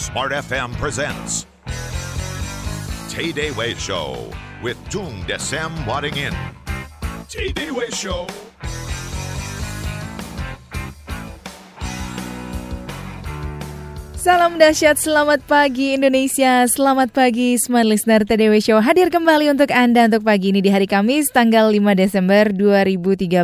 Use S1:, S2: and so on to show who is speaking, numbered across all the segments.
S1: Smart FM presents Tay Day Way Show with Tung Desem Wadding In. Tay Day Way Show.
S2: Salam dahsyat, selamat pagi Indonesia, selamat pagi Smart Listener TDW Show hadir kembali untuk Anda untuk pagi ini di hari Kamis tanggal 5 Desember 2013.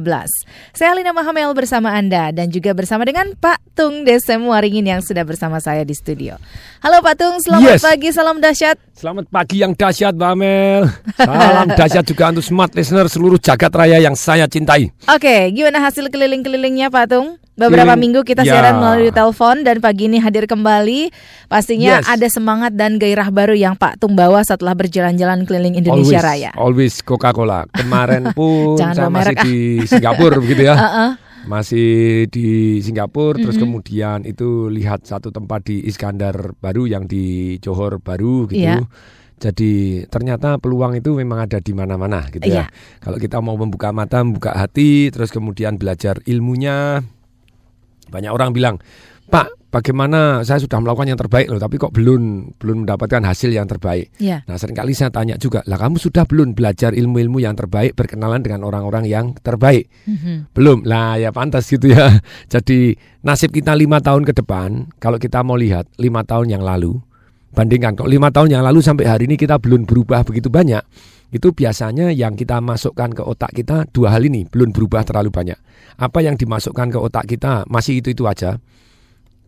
S2: Saya Alina Mahamel bersama Anda dan juga bersama dengan Pak Tung Desem Waringin yang sudah bersama saya di studio. Halo Pak Tung, selamat
S3: Yes.
S2: pagi, salam dahsyat.
S3: Selamat pagi yang dahsyat Mbak Amel Salam dahsyat juga untuk smart listener seluruh jagat raya yang saya cintai
S2: Oke, gimana hasil keliling-kelilingnya Pak Tung? Beberapa
S3: Keliling-
S2: minggu kita
S3: ya.
S2: siaran melalui telepon dan pagi ini hadir kembali. Pastinya
S3: Yes.
S2: ada semangat dan gairah baru yang Pak Tung bawa setelah berjalan-jalan keliling Indonesia
S3: always,
S2: Raya.
S3: Always Coca-Cola Kemarin pun saya masih
S2: merek, ah.
S3: di Singapura begitu ya
S2: Heeh.
S3: Masih di Singapura Terus kemudian itu lihat satu tempat di Iskandar Baru Yang di Johor Baru gitu
S2: Iya.
S3: Jadi ternyata peluang itu memang ada di mana-mana gitu
S2: Iya.
S3: ya. Kalau kita mau membuka mata, membuka hati, terus kemudian belajar ilmunya, banyak orang bilang, Pak, bagaimana saya sudah melakukan yang terbaik loh, tapi kok belum belum mendapatkan hasil yang terbaik.
S2: Iya.
S3: Nah sering kali saya tanya juga, lah kamu sudah belum belajar ilmu-ilmu yang terbaik, berkenalan dengan orang-orang yang terbaik?
S2: Mhm.
S3: Belum, lah ya pantas gitu ya. Jadi nasib kita lima tahun ke depan, kalau kita mau lihat lima tahun yang lalu, bandingkan kok lima tahun yang lalu sampai hari ini kita belum berubah begitu banyak, itu biasanya yang kita masukkan ke otak kita dua hal ini belum berubah terlalu banyak. Apa yang dimasukkan ke otak kita masih itu itu aja.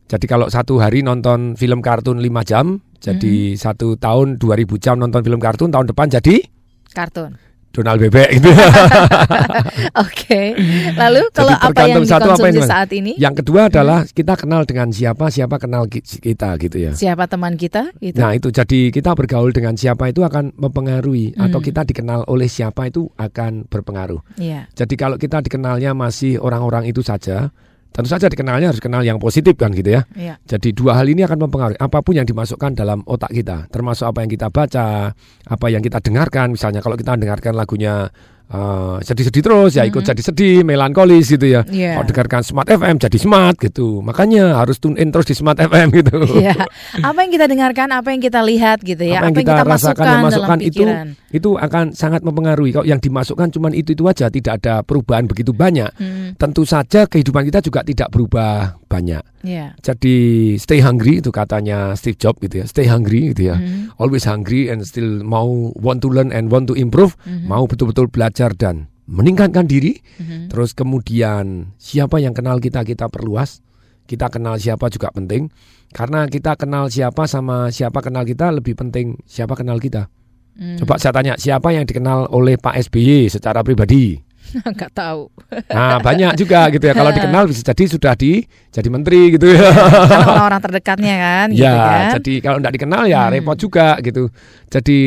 S3: Jadi kalau satu hari nonton film kartun 5 jam, jadi satu tahun 2000 jam nonton film kartun, tahun depan jadi
S2: Kartun.
S3: Donald Bebek gitu.
S2: Oke. Lalu kalau
S3: Jadi
S2: apa yang
S3: satu, apa yang-
S2: saat ini?
S3: Yang kedua adalah kita kenal dengan siapa, siapa kenal ki- kita gitu ya.
S2: Siapa teman kita? Gitu.
S3: Nah itu jadi kita bergaul dengan siapa itu akan mempengaruhi
S2: Hmm.
S3: atau kita dikenal oleh siapa itu akan berpengaruh.
S2: Iya.
S3: Jadi kalau kita dikenalnya masih orang-orang itu saja, tentu saja dikenalnya harus kenal yang positif kan gitu ya.
S2: Iya.
S3: Jadi dua hal ini akan mempengaruhi apa pun yang dimasukkan dalam otak kita, termasuk apa yang kita baca, apa yang kita dengarkan. Misalnya kalau kita dengarkan lagunya eh, sedih-sedih terus, ya ikut jadi sedih, melankolis gitu ya.
S2: Hmm. Iya.
S3: Kalau dengarkan Smart FM jadi smart gitu. Makanya harus tune in terus di Smart FM gitu.
S2: Iya. Apa yang kita dengarkan, apa yang kita lihat gitu ya,
S3: Apa yang kita rasakan,
S2: masukkan,
S3: yang masukkan
S2: dalam
S3: itu itu akan sangat mempengaruhi. Kalau yang dimasukkan cuman itu itu aja, tidak ada perubahan begitu banyak.
S2: Hmm,
S3: Tentu saja kehidupan kita juga tidak berubah banyak.
S2: Iya.
S3: Jadi stay hungry itu katanya Steve Jobs gitu ya. Stay hungry gitu ya.
S2: Mhm.
S3: Always hungry and still mau want to learn and want to improve,
S2: Mhm.
S3: mau betul-betul belajar dan meningkatkan diri.
S2: Mhm.
S3: Terus kemudian siapa yang kenal kita kita perluas. Kita kenal siapa juga penting. Karena kita kenal siapa sama siapa kenal kita lebih penting siapa kenal kita.
S2: Hmm.
S3: Coba saya tanya siapa yang dikenal oleh Pak SBY secara pribadi?
S2: Nggak tahu.
S3: Nah banyak juga gitu ya. Kalau dikenal bisa jadi sudah di jadi menteri gitu ya.
S2: Karena orang-orang terdekatnya kan, gitu
S3: ya,
S2: kan.
S3: jadi kalau tidak dikenal ya
S2: Hmm.
S3: repot juga gitu. Jadi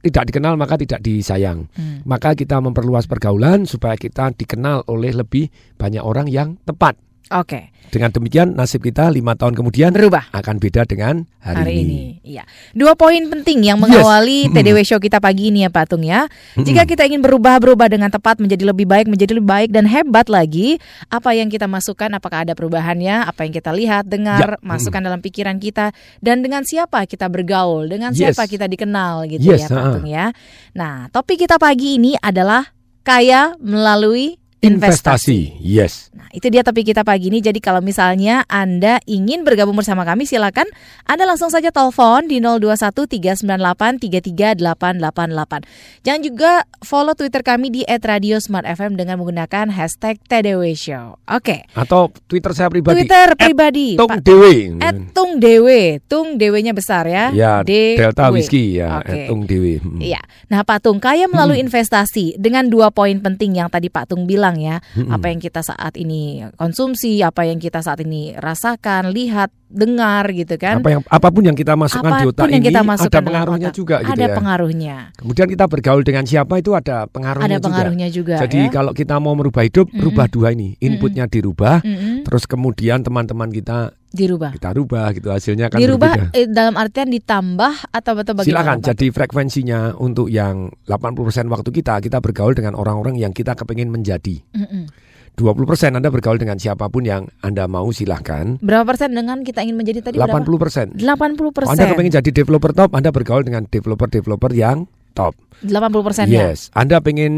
S3: tidak dikenal maka tidak disayang.
S2: Hmm.
S3: Maka kita memperluas pergaulan supaya kita dikenal oleh lebih banyak orang yang tepat.
S2: Oke,
S3: Dengan demikian nasib kita lima tahun kemudian
S2: berubah.
S3: akan beda dengan hari,
S2: Hari ini, iya. Dua poin penting yang mengawali
S3: Mm.
S2: TDW Show kita pagi ini ya Pak Tung ya.
S3: Mm-mm.
S2: Jika kita ingin berubah-berubah dengan tepat menjadi lebih baik, menjadi lebih baik dan hebat lagi, apa yang kita masukkan apakah ada perubahannya, apa yang kita lihat, dengar,
S3: Ya.
S2: masukkan dalam pikiran kita dan dengan siapa kita bergaul, dengan
S3: Yes.
S2: siapa kita dikenal gitu
S3: Yes,
S2: ya Pak
S3: ha-ha.
S2: Tung ya. Nah, topik kita pagi ini adalah kaya melalui investasi.
S3: Investasi, yes.
S2: Nah, itu dia topik kita pagi ini. Jadi kalau misalnya Anda ingin bergabung bersama kami silakan Anda langsung saja telepon di 0213983388. Jangan juga follow Twitter kami di @radiosmartfm dengan menggunakan hashtag TDW Show. Oke.
S3: Atau Twitter saya pribadi.
S2: Twitter pribadi
S3: Tung Dewi.
S2: at Tung Dewe. Tung Dewe-nya besar ya.
S3: Ya,
S2: Dewe.
S3: Delta Whiskey ya,
S2: Oke.
S3: at Tung Dewi. Hmm.
S2: Iya. Nah, Pak Tung, kaya melalui investasi dengan dua poin penting yang tadi Pak Tung bilang ya.
S3: Hmm.
S2: Apa yang kita saat ini konsumsi, apa yang kita saat ini rasakan, lihat, dengar gitu kan.
S3: Apa yang apa pun yang kita masukkan di otak
S2: Apa pun yang
S3: ini
S2: kita masukkan
S3: ada pengaruhnya
S2: otak.
S3: juga gitu
S2: Ada
S3: ya.
S2: pengaruhnya.
S3: Kemudian kita bergaul dengan siapa itu ada pengaruhnya
S2: Ada
S3: juga.
S2: pengaruhnya juga,
S3: Jadi
S2: ya.
S3: kalau kita mau merubah hidup, rubah dua ini. Inputnya dirubah,
S2: Mm-mm.
S3: terus kemudian teman-teman kita
S2: dirubah.
S3: kita rubah gitu hasilnya akan
S2: Dirubah
S3: berbeda.
S2: eh, dalam artian ditambah atau betul bagaimana?
S3: Silakan.
S2: Pak?
S3: Jadi frekuensinya untuk yang 80% waktu kita kita bergaul dengan orang-orang yang kita kepingin menjadi.
S2: Mm-mm.
S3: 20% Anda bergaul dengan siapa pun yang Anda mau silahkan.
S2: Berapa persen dengan kita ingin menjadi tadi
S3: 80
S2: berapa?
S3: persen.
S2: 80 persen.
S3: Anda kepengen jadi developer top, Anda bergaul dengan developer-developer yang top.
S2: 80 persen ya.
S3: Yes. Anda pengen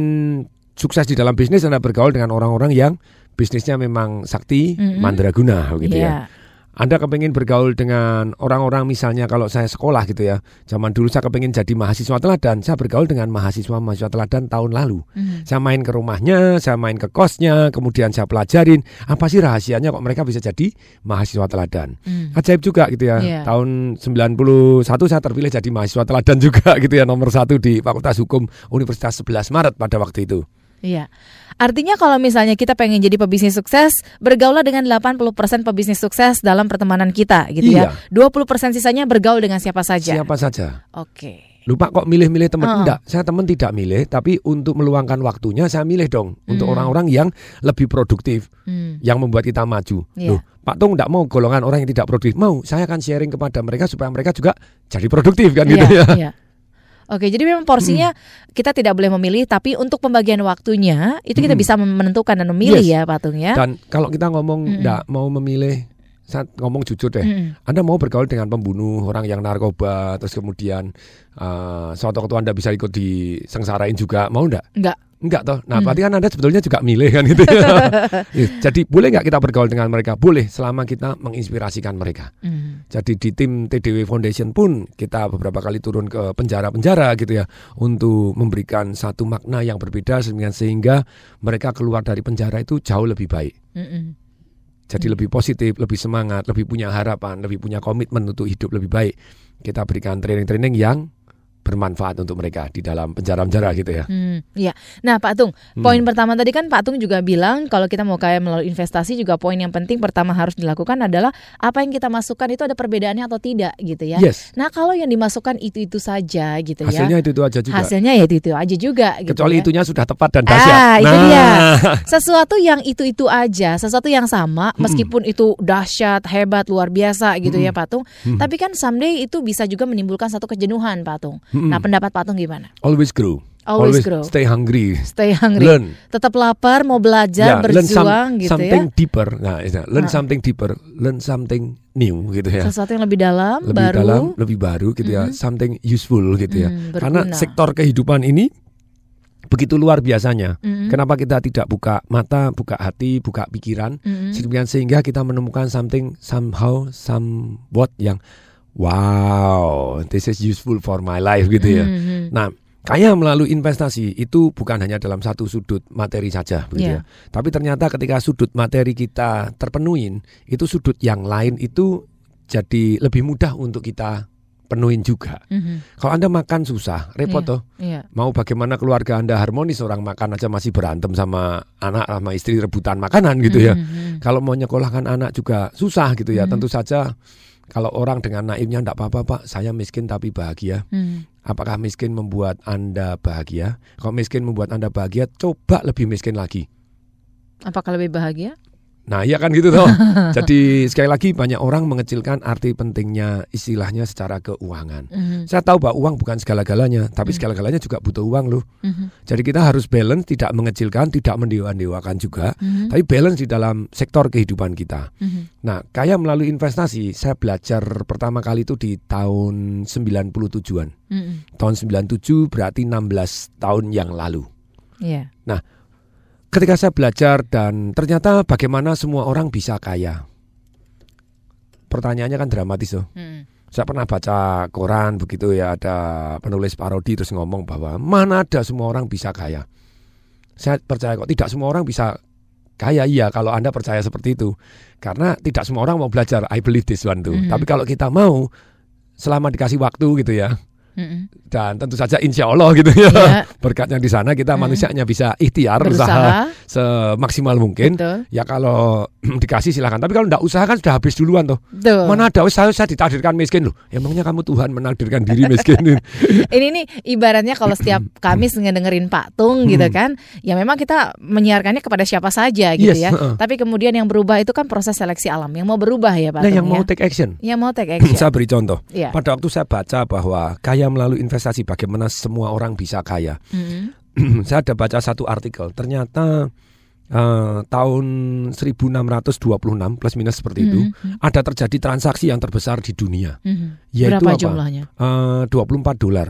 S3: sukses di dalam bisnis, Anda bergaul dengan orang-orang yang bisnisnya memang sakti,
S2: Mhm.
S3: mandraguna gitu
S2: Iya.
S3: ya. Anda kepengen bergaul dengan orang-orang misalnya kalau saya sekolah gitu ya. Zaman dulu saya kepengen jadi mahasiswa teladan, saya bergaul dengan mahasiswa-mahasiswa teladan tahun lalu.
S2: Mhm.
S3: Saya main ke rumahnya, saya main ke kosnya, kemudian saya pelajarin apa sih rahasianya kok mereka bisa jadi mahasiswa teladan.
S2: Mhm.
S3: Ajaib juga gitu ya.
S2: Iya.
S3: Tahun 91 saya terpilih jadi mahasiswa teladan juga gitu ya nomor satu di Fakultas Hukum Universitas 11 Maret pada waktu itu.
S2: Iya. Artinya kalau misalnya kita pengen jadi pebisnis sukses, bergaulah dengan 80% pebisnis sukses dalam pertemanan kita gitu ya. 20% sisanya bergaul dengan siapa saja.
S3: Siapa saja.
S2: Oke.
S3: Lupa kok milih-milih teman
S2: Heeh.
S3: enggak. Saya teman tidak milih, tapi untuk meluangkan waktunya saya milih dong untuk
S2: Hmm.
S3: orang-orang yang lebih produktif,
S2: Hmm.
S3: yang membuat kita maju.
S2: Iya.
S3: Loh, Pak Tung enggak mau golongan orang yang tidak produktif. Mau, saya akan sharing kepada mereka supaya mereka juga jadi produktif kan gitu
S2: Iya,
S3: ya.
S2: iya. Oke, jadi memang porsinya kita tidak boleh memilih, tapi untuk pembagian waktunya itu kita
S3: Mm.
S2: bisa menentukan dan memilih
S3: Yes.
S2: ya, Patung ya.
S3: Dan kalau kita ngomong
S2: Mm-mm.
S3: enggak mau memilih saya ngomong jujur deh.
S2: Mm-mm.
S3: Anda mau bergaul dengan pembunuh, orang yang narkoba, terus kemudian uh, suatu waktu Anda bisa ikut disengsarain juga, mau enggak?
S2: Enggak.
S3: Enggak toh. Nah,
S2: Hmm.
S3: berarti kan Anda sebetulnya juga milih kan gitu. ya. Ya, Jadi boleh nggak kita bergaul dengan mereka? Boleh, selama kita menginspirasikan mereka.
S2: Mm.
S3: Jadi di tim TDW Foundation pun kita beberapa kali turun ke penjara-penjara gitu ya untuk memberikan satu makna yang berbeda sehingga mereka keluar dari penjara itu jauh lebih baik. Jadi lebih positif, lebih semangat, lebih punya harapan, lebih punya komitmen untuk hidup lebih baik. Kita berikan training-training yang bermanfaat untuk mereka di dalam penjara-penjara gitu ya.
S2: Hmm, iya. Nah, Pak Tung,
S3: Hmm.
S2: poin pertama tadi kan Pak Tung juga bilang kalau kita mau kaya melalui investasi juga poin yang penting pertama harus dilakukan adalah apa yang kita masukkan itu ada perbedaannya atau tidak gitu ya.
S3: Yes.
S2: Nah, kalau yang dimasukkan itu-itu saja gitu ya.
S3: Hasilnya itu itu aja juga.
S2: Hasilnya ya itu-itu aja juga gitu
S3: Kecuali
S2: ya.
S3: itunya sudah tepat dan dahsyat.
S2: Ah, itu
S3: nah,
S2: dia. Sesuatu yang itu-itu aja, sesuatu yang sama meskipun itu dahsyat, hebat, luar biasa gitu ya, Pak Tung. Tapi kan someday itu bisa juga menimbulkan satu kejenuhan, Pak Tung. Nah, pendapat Pak Tung gimana?
S3: always grow.
S2: Always grow.
S3: stay hungry.
S2: Stay hungry.
S3: Learn.
S2: Tetap lapar, mau belajar,
S3: Ya, learn some-
S2: berjuang gitu
S3: something
S2: ya.
S3: deeper. Nah, learn
S2: Ah.
S3: something deeper, learn something new gitu ya.
S2: Sesuatu yang lebih dalam,
S3: lebih
S2: baru.
S3: dalam, lebih baru gitu ya, something useful gitu ya.
S2: Hmm,
S3: Karena
S2: berguna.
S3: sektor kehidupan ini begitu luar biasanya.
S2: Mm-mm.
S3: Kenapa kita tidak buka mata, buka hati, buka pikiran. Sedemikian sehingga kita menemukan something somehow somewhat yang wow, this is useful for my life gitu ya.
S2: Mhm.
S3: Nah, kaya melalui investasi itu bukan hanya dalam satu sudut materi saja begitu
S2: Iya.
S3: ya. Tapi ternyata ketika sudut materi kita terpenuhin, itu sudut yang lain itu jadi lebih mudah untuk kita penuhin juga.
S2: Mhm.
S3: Kalau Anda makan susah, repot
S2: Iya.
S3: toh.
S2: Iya.
S3: Mau bagaimana keluarga Anda harmonis, orang makan aja masih berantem sama anak sama istri rebutan makanan gitu ya.
S2: Mhm.
S3: Kalau mau nyekolahkan anak juga susah gitu ya.
S2: Hmm.
S3: Tentu saja kalau orang dengan naifnya enggak apa-apa Pak, saya miskin tapi bahagia.
S2: Mhm.
S3: Apakah miskin membuat Anda bahagia? Kalau miskin membuat Anda bahagia, coba lebih miskin lagi.
S2: Apakah lebih bahagia?
S3: Nah, iya kan gitu toh. Jadi sekali lagi banyak orang mengecilkan arti pentingnya istilahnya secara keuangan.
S2: Mhm.
S3: Saya tahu bahwa uang bukan segala-galanya, tapi segala-galanya juga butuh uang loh.
S2: Mhm.
S3: Jadi kita harus balance, tidak mengecilkan, tidak mendewa-dewakan juga,
S2: Mhm.
S3: tapi balance di dalam sektor kehidupan kita.
S2: Mhm.
S3: Nah, kaya melalui investasi, saya belajar pertama kali itu di tahun 97-an.
S2: Mhm.
S3: Tahun 97 berarti 16 tahun yang lalu.
S2: Iya.
S3: Ketika saya belajar dan ternyata bagaimana semua orang bisa kaya. Pertanyaannya kan dramatis loh.
S2: Mhm.
S3: Saya pernah baca koran begitu ya ada penulis parodi terus ngomong bahwa mana ada semua orang bisa kaya. Saya percaya kok tidak semua orang bisa kaya iya kalau Anda percaya seperti itu. Karena tidak semua orang mau belajar. I believe this one tuh.
S2: Mhm.
S3: Tapi kalau kita mau selama dikasih waktu gitu ya Dan tentu saja insya Allah gitu ya
S2: Iya.
S3: berkatnya di sana kita
S2: Mhm.
S3: manusianya bisa ikhtiar usaha
S2: Berusaha.
S3: semaksimal mungkin.
S2: Betul.
S3: Ya kalau dikasih silahkan. Tapi kalau tidak usaha kan sudah habis duluan tuh.
S2: Betul.
S3: Mana ada "Oh, saya, saya ditakdirkan miskin loh. Emangnya kamu Tuhan menakdirkan diri miskin?
S2: Ini nih ibaratnya kalau setiap Kamis ngedengerin Pak Tung gitu kan, ya memang kita menyiarkannya kepada siapa saja gitu
S3: Yes,
S2: ya. Tapi kemudian yang berubah itu kan proses seleksi alam. Yang mau berubah ya Pak
S3: nah
S2: Tung
S3: yang
S2: ya.
S3: mau take action.
S2: Yang mau take action.
S3: Saya beri contoh.
S2: Iya.
S3: Pada waktu saya baca bahwa kaya melalui investasi bagaimana semua orang bisa kaya.
S2: Mhm.
S3: saya ada baca satu artikel. Ternyata uh, tahun 1626 plus minus seperti itu
S2: Mhm.
S3: ada terjadi transaksi yang terbesar di dunia
S2: Mhm.
S3: yaitu
S2: Berapa
S3: apa?
S2: jumlahnya?
S3: Eh, 24 dolar.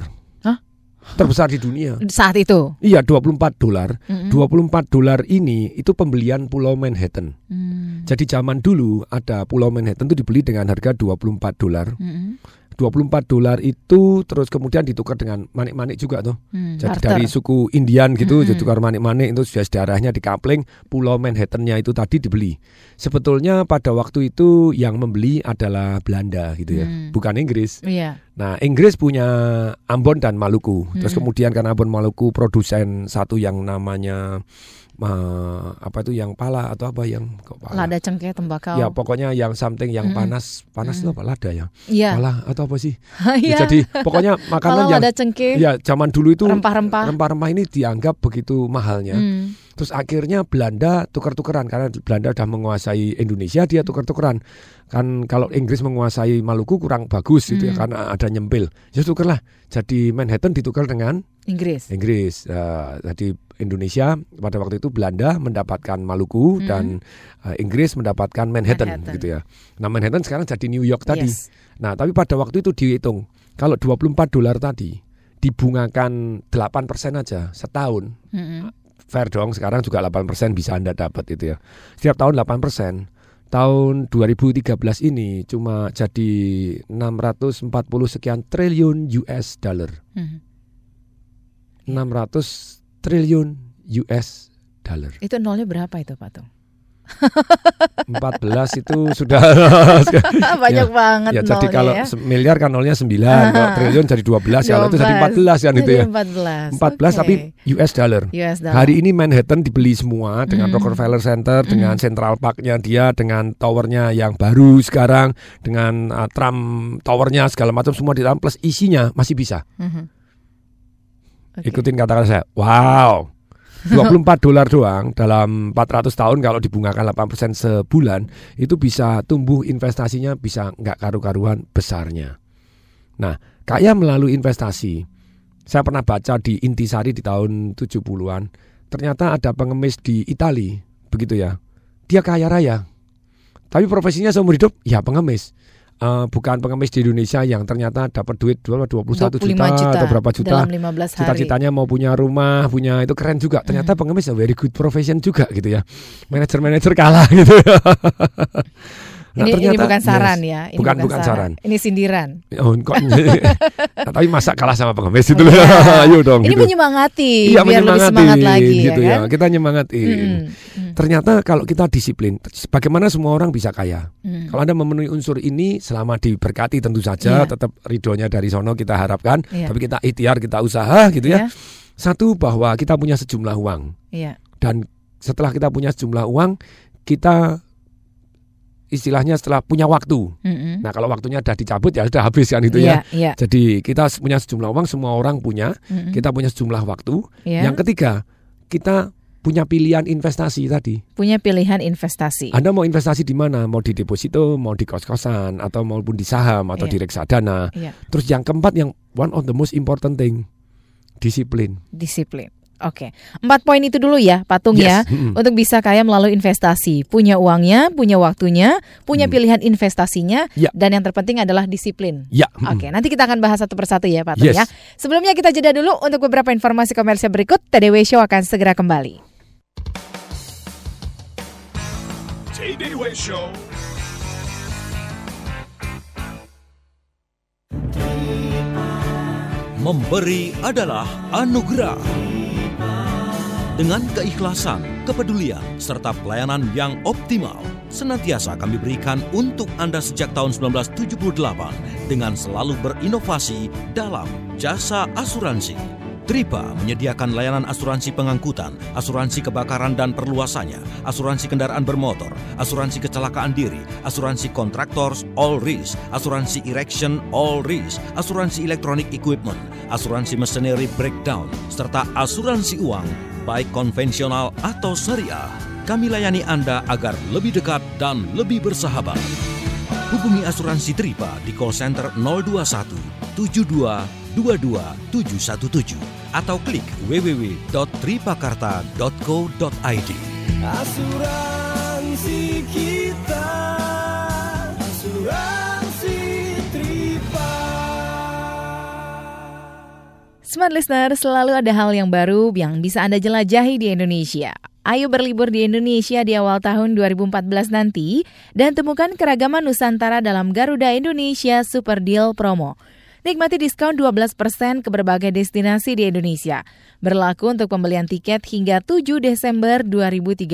S3: Terbesar di dunia.
S2: Saat itu.
S3: Iya, 24 dolar.
S2: Mhm.
S3: 24 dolar ini itu pembelian Pulau Manhattan.
S2: Hmm.
S3: Jadi zaman dulu ada Pulau Manhattan itu dibeli dengan harga 24 dolar.
S2: Mhm.
S3: 24 dolar itu terus kemudian ditukar dengan manik-manik juga tuh.
S2: Hmm,
S3: Jadi
S2: barter.
S3: dari suku Indian gitu,
S2: Mm-mm.
S3: jadi tukar manik-manik itu sudah sejarahnya di kapling Pulau Manhattan-nya itu tadi dibeli. Sebetulnya pada waktu itu yang membeli adalah Belanda gitu ya,
S2: Hmm.
S3: bukan Inggris.
S2: Iya.
S3: Nah, Inggris punya Ambon dan Maluku. Terus
S2: Mm-mm.
S3: kemudian karena Ambon Maluku produsen satu yang namanya eh, apa itu yang pala atau apa yang kok pala?
S2: Lada cengkeh tembakau.
S3: Ya pokoknya yang something yang
S2: Mm-mm.
S3: panas panas itu
S2: Mm-mm.
S3: apa lada ya?
S2: Iya.
S3: Pala atau apa sih?
S2: Iya.
S3: Ya, jadi pokoknya makanan yang
S2: lada cengkeh,
S3: ya zaman dulu itu
S2: rempah-rempah.
S3: rempah-rempah ini dianggap begitu mahalnya.
S2: Hmm.
S3: Terus akhirnya Belanda tukar-tukaran karena Belanda sudah menguasai Indonesia dia tukar-tukaran. Kan kalau Inggris menguasai Maluku kurang bagus gitu ya
S2: Hmm.
S3: karena ada nyempil. Ya tukarlah. Jadi Manhattan ditukar dengan
S2: Inggris.
S3: Inggris. Eh, jadi Indonesia pada waktu itu Belanda mendapatkan Maluku
S2: Hmm.
S3: dan eh, Inggris mendapatkan Manhattan,
S2: Manhattan.
S3: gitu ya. Nah, Manhattan sekarang jadi New York tadi.
S2: Yes.
S3: Nah, tapi pada waktu itu dihitung kalau 24 dolar tadi dibungakan 8% aja setahun.
S2: Mm-mm.
S3: Fair dong, sekarang juga 8% bisa Anda dapat itu ya. Setiap tahun 8%. Tahun 2013 ini cuma jadi 640 sekian triliun US dollar.
S2: Mhm.
S3: 600 triliun US dollar.
S2: Itu nolnya berapa itu, Pak Tung?
S3: 14 itu sudah
S2: Banyak banget
S3: ya jadi kalau
S2: ya.
S3: miliar kan nolnya 9, kalau triliun jadi 12 ya, kalau itu jadi 14 kan itu ya.
S2: 14.
S3: 14
S2: Oke.
S3: tapi US dollar.
S2: US dollar.
S3: Hari ini Manhattan dibeli semua dengan
S2: Mm.
S3: Rockefeller Center, dengan
S2: Mm.
S3: Central Park-nya dia, dengan towernya yang baru sekarang, dengan uh, Trump towernya segala macam semua di dalam plus isinya masih bisa.
S2: Mhm. Oke.
S3: Ikutin kata-kata saya. Wow. 24 dolar doang dalam 400 tahun kalau dibungakan 8% sebulan itu bisa tumbuh investasinya bisa nggak karu-karuan besarnya. Nah, kaya melalui investasi. Saya pernah baca di Intisari di tahun 70-an. Ternyata ada pengemis di Itali, begitu ya. Dia kaya raya. Tapi profesinya seumur hidup ya pengemis. Eh, bukan pengemis di Indonesia yang ternyata dapat duit 21
S2: 25
S3: juta,
S2: juta
S3: atau berapa juta
S2: dalam 15 hari.
S3: cita-citanya mau punya rumah, punya itu keren juga. Ternyata
S2: Hmm.
S3: pengemis a very good profession juga gitu ya. Manajer-manajer kalah gitu. Nah,
S2: ini, ini
S3: ternyata-
S2: bukan saran
S3: yes.
S2: ya. Ini
S3: Bukan- bukan saran.
S2: Ini sindiran.
S3: Oh, kok Nah, tapi masa kalah sama pengemis itu loh.
S2: Iya.
S3: Ayo dong
S2: Ini
S3: gitu.
S2: menyemangati
S3: Iya
S2: biar lebih
S3: menyemangati
S2: semangat lagi
S3: gitu
S2: ya
S3: ya.
S2: kan.
S3: Kita nyemangatin.
S2: Mm.
S3: Ternyata kalau kita disiplin, bagaimana semua orang bisa kaya?
S2: Mm.
S3: Kalau Anda memenuhi unsur ini selama diberkati tentu saja
S2: Iya.
S3: tetap ridhonya dari sono kita harapkan,
S2: Iya.
S3: tapi kita ikhtiar, kita usaha gitu ya.
S2: Ya,
S3: Satu bahwa kita punya sejumlah uang
S2: Iya.
S3: dan setelah kita punya sejumlah uang, kita istilahnya setelah punya waktu.
S2: Mm-mm.
S3: Nah, kalau waktunya sudah dicabut ya sudah habis kan itu ya.
S2: Iya, iya.
S3: Jadi kita punya sejumlah uang, semua orang punya,
S2: Mm-mm.
S3: kita punya sejumlah waktu.
S2: Iya.
S3: Yang ketiga, kita punya pilihan investasi tadi.
S2: punya pilihan investasi.
S3: Anda mau investasi di mana? Mau di deposito, mau di kos-kosan, atau maupun di saham atau
S2: Iya.
S3: di reksadana.
S2: Iya.
S3: Terus yang keempat yang one of the most important thing, disiplin.
S2: Disiplin. Oke, empat poin itu dulu ya, patung ya.
S3: Yes. Mm-mm.
S2: Untuk bisa kaya melalui investasi, punya uangnya, punya waktunya, punya
S3: Hmm.
S2: pilihan investasinya,
S3: Ya.
S2: dan yang terpenting adalah disiplin.
S3: Ya. mm-mm.
S2: Oke, nanti kita akan bahas satu persatu ya, Pak Tung
S3: Yes.
S2: ya. Sebelumnya kita jeda dulu untuk beberapa informasi komersial berikut. TDW Show akan segera kembali.
S1: TDW Show.
S4: Memberi adalah anugerah. Dengan keikhlasan, kepedulian, serta pelayanan yang optimal, senantiasa kami berikan untuk Anda sejak tahun 1978 dengan selalu berinovasi dalam jasa asuransi. Tripa menyediakan layanan asuransi pengangkutan, asuransi kebakaran dan perluasannya, asuransi kendaraan bermotor, asuransi kecelakaan diri, asuransi kontraktors all risk, asuransi erection all risk, asuransi electronic equipment, asuransi machinery breakdown, serta asuransi uang baik konvensional atau syariah. Kami layani Anda agar lebih dekat dan lebih bersahabat. Hubungi asuransi Tripa di call center 021 72 22 717 atau klik www.tripakarta.co.id.
S5: asuransi kita asuransi
S2: Smart Listener, selalu ada hal yang baru yang bisa Anda jelajahi di Indonesia. Ayo berlibur di Indonesia di awal tahun 2014 nanti dan temukan keragaman Nusantara dalam Garuda Indonesia Super Deal Promo. Nikmati diskon 12% ke berbagai destinasi di Indonesia. Berlaku untuk pembelian tiket hingga 7 Desember 2013.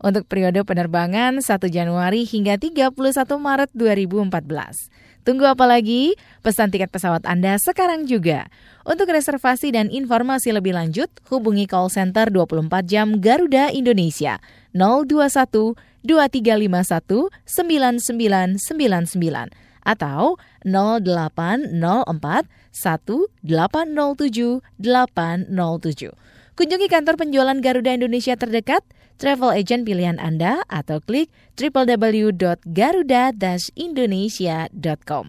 S2: Untuk periode penerbangan 1 Januari hingga 31 Maret 2014. Tunggu apa lagi? Pesan tiket pesawat Anda sekarang juga. Untuk reservasi dan informasi lebih lanjut, hubungi call center 24 jam Garuda Indonesia 021 2351 9999 atau 0804 1807 807. Kunjungi kantor penjualan Garuda Indonesia terdekat, travel agent pilihan Anda, atau klik www.garuda-indonesia.com.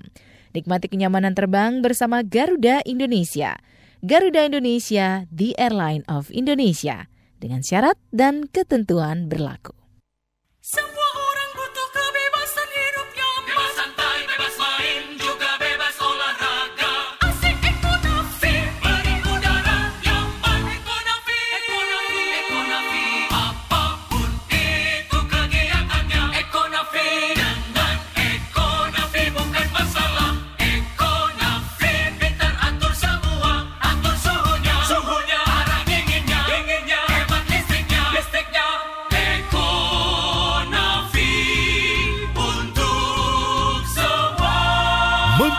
S2: Nikmati kenyamanan terbang bersama Garuda Indonesia. Garuda Indonesia, the airline of Indonesia. Dengan syarat dan ketentuan berlaku.
S6: Semua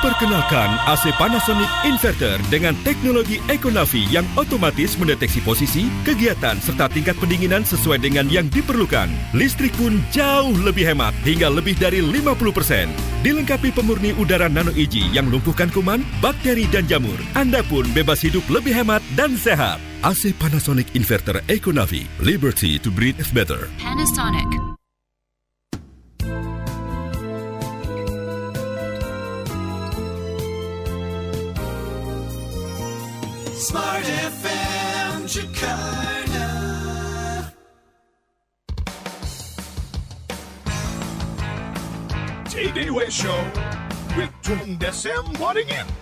S7: Memperkenalkan AC Panasonic Inverter dengan teknologi Econavi yang otomatis mendeteksi posisi, kegiatan serta tingkat pendinginan sesuai dengan yang diperlukan. Listrik pun jauh lebih hemat hingga lebih dari 50%. Dilengkapi pemurni udara nano EG yang lumpuhkan kuman, bakteri dan jamur. Anda pun bebas hidup lebih hemat dan sehat. AC Panasonic Inverter Econavi. Liberty to breathe better.
S8: Panasonic.
S5: Smart FM Jakarta
S1: TDW Show with Tung Desem Waddingin.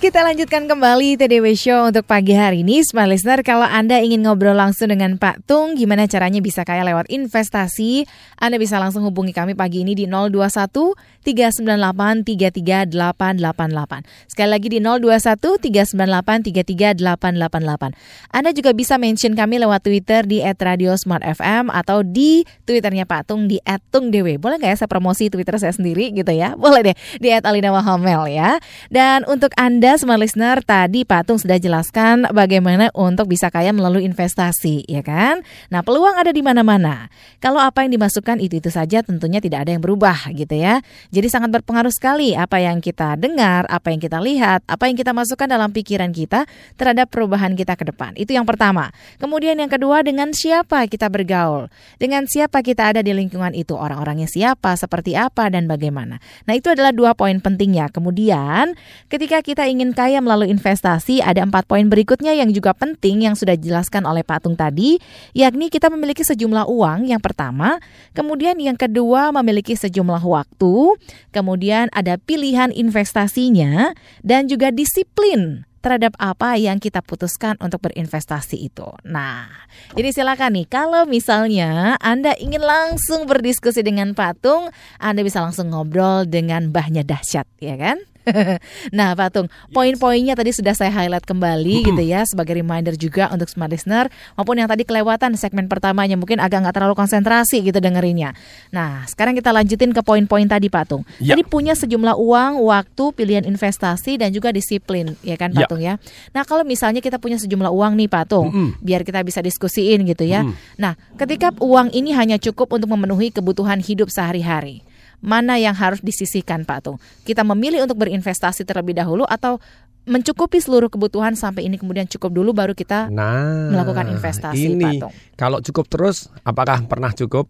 S2: Kita lanjutkan kembali TDW Show untuk pagi hari ini. Smart Listener, kalau Anda ingin ngobrol langsung dengan Pak Tung, gimana caranya bisa kaya lewat investasi? Anda bisa langsung hubungi kami pagi ini di 021 398 33888. Sekali lagi di 021 398 33888. Anda juga bisa mention kami lewat Twitter di @radiosmartfm atau di Twitternya Pak Tung di @tungdewe. Boleh nggak ya saya promosi Twitter saya sendiri gitu ya? Boleh deh di @alina Wahamel ya. Dan untuk Anda smart listener tadi Pak Tung sudah jelaskan bagaimana untuk bisa kaya melalui investasi, ya kan? Nah, peluang ada di mana-mana. Kalau apa yang dimasukkan itu-itu saja tentunya tidak ada yang berubah gitu ya. Jadi sangat berpengaruh sekali apa yang kita dengar, apa yang kita lihat, apa yang kita masukkan dalam pikiran kita terhadap perubahan kita ke depan. Itu yang pertama. Kemudian yang kedua dengan siapa kita bergaul. Dengan siapa kita ada di lingkungan itu, orang-orangnya siapa, seperti apa dan bagaimana. Nah, itu adalah dua poin pentingnya. Kemudian ketika kita ingin kaya melalui investasi, ada empat poin berikutnya yang juga penting yang sudah dijelaskan oleh Pak Tung tadi, yakni kita memiliki sejumlah uang yang pertama, kemudian yang kedua memiliki sejumlah waktu, kemudian ada pilihan investasinya, dan juga disiplin terhadap apa yang kita putuskan untuk berinvestasi itu. Nah, jadi silakan nih kalau misalnya Anda ingin langsung berdiskusi dengan Patung, Anda bisa langsung ngobrol dengan Mbahnya Dahsyat, ya kan? nah, Patung, poin-poinnya tadi sudah saya highlight kembali gitu ya sebagai reminder juga untuk smart listener maupun yang tadi kelewatan segmen pertamanya mungkin agak nggak terlalu konsentrasi gitu dengerinnya. Nah, sekarang kita lanjutin ke poin-poin tadi, Patung.
S3: Ya.
S2: Tadi punya sejumlah uang, waktu, pilihan investasi dan juga disiplin, ya kan,
S3: Ya.
S2: Patung ya. Nah, kalau misalnya kita punya sejumlah uang nih, Patung,
S3: Mm-mm.
S2: biar kita bisa diskusiin gitu ya.
S3: Mm.
S2: Nah, ketika uang ini hanya cukup untuk memenuhi kebutuhan hidup sehari-hari, mana yang harus disisihkan, Pak Tung? Kita memilih untuk berinvestasi terlebih dahulu atau mencukupi seluruh kebutuhan sampai ini kemudian cukup dulu baru kita
S3: Nah,
S2: melakukan investasi,
S3: ini
S2: Pak Tung?
S3: kalau cukup terus, apakah pernah cukup?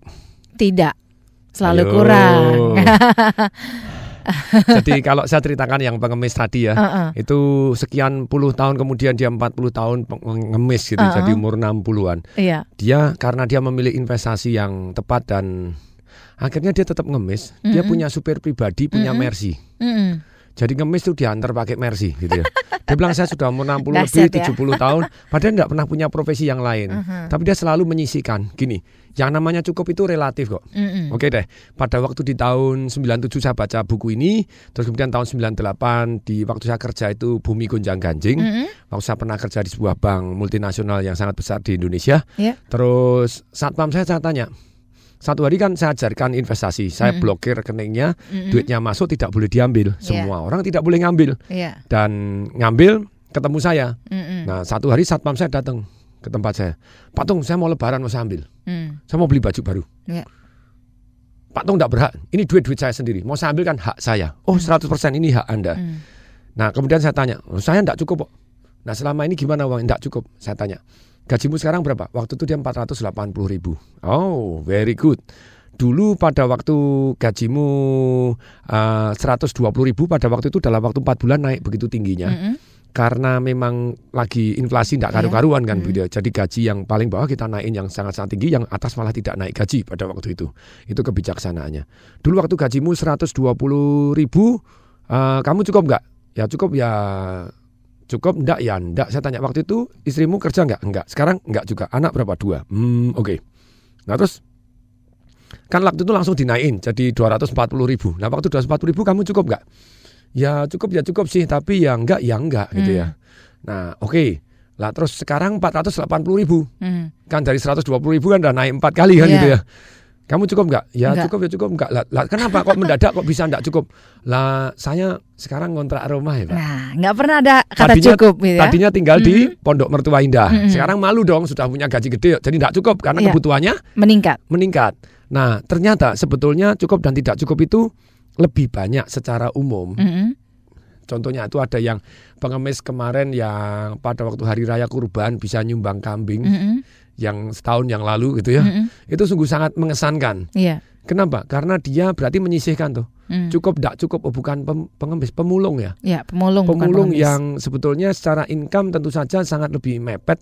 S2: tidak selalu
S3: Ayo.
S2: kurang.
S3: Jadi kalau saya ceritakan yang pengemis tadi ya,
S2: Heeh.
S3: itu sekian puluh tahun kemudian dia 40 tahun pengemis gitu,
S2: Uh-uh.
S3: jadi umur 60-an.
S2: Iya.
S3: Dia karena dia memilih investasi yang tepat dan akhirnya dia tetap ngemis. Dia
S2: Mm-mm.
S3: punya supir pribadi, punya
S2: Mm-mm.
S3: Mercy.
S2: Mm-mm.
S3: Jadi ngemis tuh diantar pakai Mercy gitu ya. Dia bilang saya sudah umur 60 lebih,
S2: ya.
S3: 70 tahun, padahal nggak pernah punya profesi yang lain.
S2: Mhm.
S3: Tapi dia selalu menyisikan, gini, yang namanya cukup itu relatif kok.
S2: Mm-mm.
S3: Oke deh, pada waktu di tahun 97 saya baca buku ini, terus kemudian tahun 98 di waktu saya kerja itu bumi gonjang ganjing.
S2: Mm-mm.
S3: Waktu saya pernah kerja di sebuah bank multinasional yang sangat besar di Indonesia.
S2: Iya.
S3: Terus satpam saya saya tanya, satu hari kan saya ajarkan investasi, saya blokir rekeningnya,
S2: Mm-mm.
S3: duitnya masuk tidak boleh diambil.
S2: Iya.
S3: Semua orang tidak boleh ngambil
S2: Iya.
S3: dan ngambil ketemu saya.
S2: Mm-mm.
S3: Nah satu hari satpam saya datang ke tempat saya, Pak Tung saya mau lebaran mau saya ambil,
S2: Mm.
S3: saya mau beli baju baru.
S2: Iya.
S3: Pak Tung tidak berhak, ini duit-duit saya sendiri, mau saya ambil kan hak saya. Oh 100% ini hak Anda.
S2: Mm.
S3: Nah kemudian saya tanya, "Oh, saya tidak cukup kok. Nah selama ini gimana uang tidak cukup? Saya tanya, gajimu sekarang berapa? Waktu itu dia 480 ribu. Oh very good. Dulu pada waktu gajimu uh, 120 ribu, pada waktu itu dalam waktu 4 bulan naik begitu tingginya.
S2: Mm-mm.
S3: Karena memang lagi inflasi tidak
S2: Iya.
S3: karu-karuan kan
S2: Mm.
S3: begitu ya. Jadi gaji yang paling bawah kita naikin yang sangat-sangat tinggi, yang atas malah tidak naik gaji pada waktu itu. Itu kebijaksanaannya. Dulu waktu gajimu 120 ribu, uh, kamu cukup nggak? Ya cukup ya cukup enggak ya enggak. Saya tanya waktu itu istrimu kerja enggak? Enggak. Sekarang enggak juga. Anak berapa? Dua. Hmm, oke. Nah terus kan waktu itu langsung dinaikin jadi 240 ribu. Nah waktu 240 ribu kamu cukup enggak? Ya cukup ya cukup sih, tapi ya enggak ya enggak gitu ya. Nah oke. Lah terus sekarang 480 ribu.
S2: Mm.
S3: Kan dari 120 ribu kan udah naik empat kali kan
S2: Iya.
S3: gitu ya. Kamu cukup enggak? Ya
S2: Enggak.
S3: cukup ya cukup enggak. Lah, lah kenapa kok mendadak kok bisa enggak cukup? Lah saya sekarang ngontrak rumah ya Pak.
S2: Nah, nggak pernah ada kata
S3: Tadinya-
S2: cukup gitu ya.
S3: Tadinya tinggal di Pondok Mertua Indah.
S2: Mm-mm.
S3: Sekarang malu dong sudah punya gaji gede, jadi tidak cukup karena
S2: Iya.
S3: kebutuhannya
S2: Meningkat.
S3: meningkat. Nah, ternyata sebetulnya cukup dan tidak cukup itu lebih banyak secara umum.
S2: Mm-mm.
S3: Contohnya itu ada yang pengemis kemarin yang pada waktu hari raya kurban bisa nyumbang kambing
S2: Mm-mm.
S3: Yang setahun yang lalu gitu ya.
S2: Mm-mm.
S3: Itu sungguh sangat mengesankan.
S2: Iya.
S3: Kenapa? Karena dia berarti menyisihkan tuh.
S2: Mm.
S3: Cukup tidak cukup oh, bukan pem- pengemis, pemulung ya.
S2: Ya, pemulung, bukan
S3: pemulung
S2: pengemis.
S3: yang sebetulnya secara income tentu saja sangat lebih mepet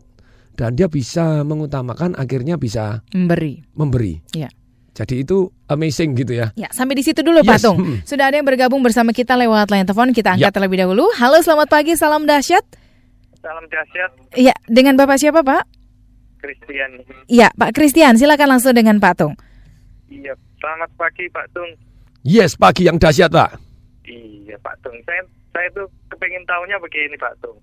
S3: dan dia bisa mengutamakan akhirnya bisa
S2: memberi.
S3: memberi.
S2: Iya.
S3: Jadi itu amazing gitu ya.
S2: Ya, sampai di situ dulu Pak
S3: Yes,
S2: Tung.
S3: mm.
S2: Sudah ada yang bergabung bersama kita lewat line telepon. Kita angkat
S3: Ya.
S2: terlebih dahulu. Halo, selamat pagi. Salam dahsyat.
S8: Salam dahsyat,
S2: Iya, dengan Bapak siapa, Pak?
S8: Christian.
S2: Iya, Pak Christian. Silakan langsung dengan Pak Tung.
S8: Iya, selamat pagi Pak Tung.
S3: Yes, pagi yang dahsyat, Pak.
S8: Iya Pak Tung, saya saya tuh kepengin tahunya begini Pak Tung.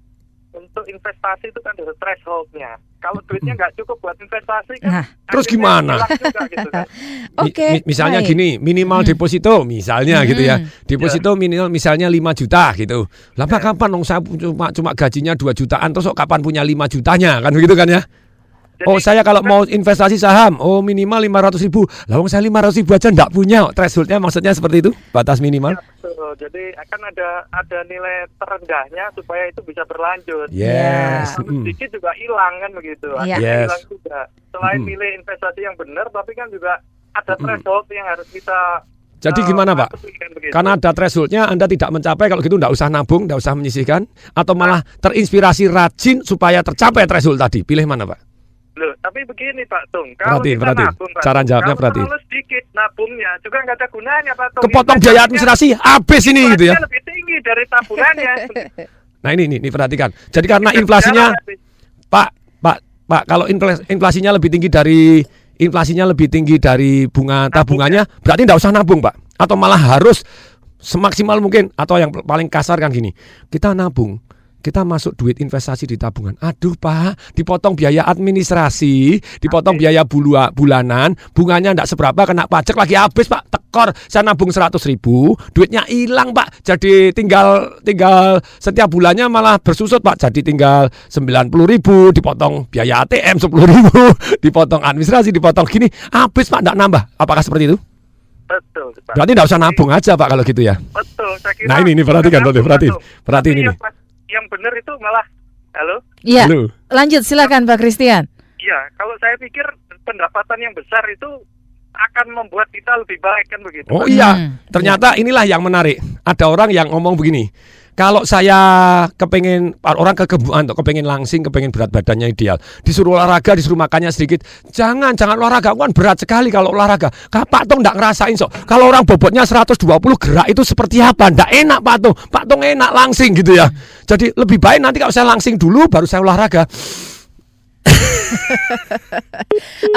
S8: Untuk investasi itu kan ada thresholdnya. Kalau duitnya nggak cukup buat investasi kan.
S2: Nah,
S3: terus gimana?
S8: juga gitu kan.
S2: Oke.
S3: mi- misalnya
S2: baik.
S3: gini, minimal
S2: Hmm.
S3: deposito misalnya gitu ya.
S2: Hmm.
S3: Deposito minimal misalnya 5 juta gitu. Lah Pak, kapan dong saya cuma cuma gajinya 2 jutaan terus kapan punya 5 jutanya kan begitu kan ya?
S8: Jadi,
S3: Oh saya kalau mau investasi saham, oh minimal 500 ribu. Lah wong saya 500 ribu aja enggak punya. Thresholdnya maksudnya seperti itu? Batas minimal?
S8: Ya, betul. Jadi akan ada ada nilai terendahnya supaya itu bisa berlanjut.
S3: Yes. Mm.
S8: sedikit juga hilang kan begitu.
S2: Iya.
S8: Akhirnya
S3: Yes.
S8: hilang juga. Selain
S3: Mm.
S8: milih investasi yang benar, tapi kan juga ada
S3: Mm.
S8: threshold yang harus kita
S3: Jadi
S8: eh,
S3: gimana Pak?
S8: kan.
S3: Karena ada thresholdnya Anda tidak mencapai kalau gitu enggak usah nabung, enggak usah menyisihkan atau malah terinspirasi rajin supaya tercapai threshold tadi. Pilih mana Pak?
S8: Loh, tapi begini Pak Tung, kalau
S3: Perhatiin,
S8: kita
S3: perhatiin.
S8: nabung, Pak
S3: Cara jawabnya
S8: kalau
S3: perhatiin.
S8: terlalu sedikit nabungnya juga nggak ada gunanya Pak Tung.
S3: Kepotong biaya administrasi habis ini gitu ya.
S8: Lebih tinggi dari tabungannya.
S3: Nah ini ini, ini perhatikan. Jadi karena inflasinya Pak, Pak, Pak, kalau infla- inflasinya lebih tinggi dari inflasinya lebih tinggi dari bunga tabungannya, berarti tidak usah nabung, Pak. Atau malah harus semaksimal mungkin atau yang paling kasar kan gini. Kita nabung, kita masuk duit investasi di tabungan. Aduh, Pak, dipotong biaya administrasi, dipotong biaya bulu- bulanan, bunganya tidak seberapa kena pajak lagi habis, Pak. Tekor, saya nabung 100 ribu, duitnya hilang, Pak. Jadi tinggal tinggal setiap bulannya malah bersusut, Pak. Jadi tinggal 90 ribu, dipotong biaya ATM 10 ribu, dipotong administrasi, dipotong gini, habis, Pak. Tidak nambah. Apakah seperti itu?
S8: Betul, Pak.
S3: Berarti tidak usah nabung aja, Pak, kalau gitu ya.
S8: Betul, saya kira.
S3: Nah, ini, ini, perhatikan,
S8: Tung.
S3: perhatiin
S8: Tapi
S3: ini.
S8: Yang, yang benar itu malah, halo?
S2: Iya,
S3: Halo.
S2: lanjut silakan Pak Christian.
S8: Iya, kalau saya pikir pendapatan yang besar itu akan membuat kita lebih baik kan begitu.
S3: Oh iya,
S2: Hmm,
S3: ternyata inilah yang menarik. Ada orang yang ngomong begini. Kalau saya kepengen orang kegebuan, kepengen langsing, kepengen berat badannya ideal, disuruh olahraga, disuruh makannya sedikit, jangan, jangan olahraga, kan berat sekali kalau olahraga. Kak Pak Tong nggak ngerasain sok. Kalau orang bobotnya 120 gerak itu seperti apa? Nggak enak Pak Tong. Pak Tong enak langsing gitu ya. Jadi lebih baik nanti kalau saya langsing dulu, baru saya olahraga.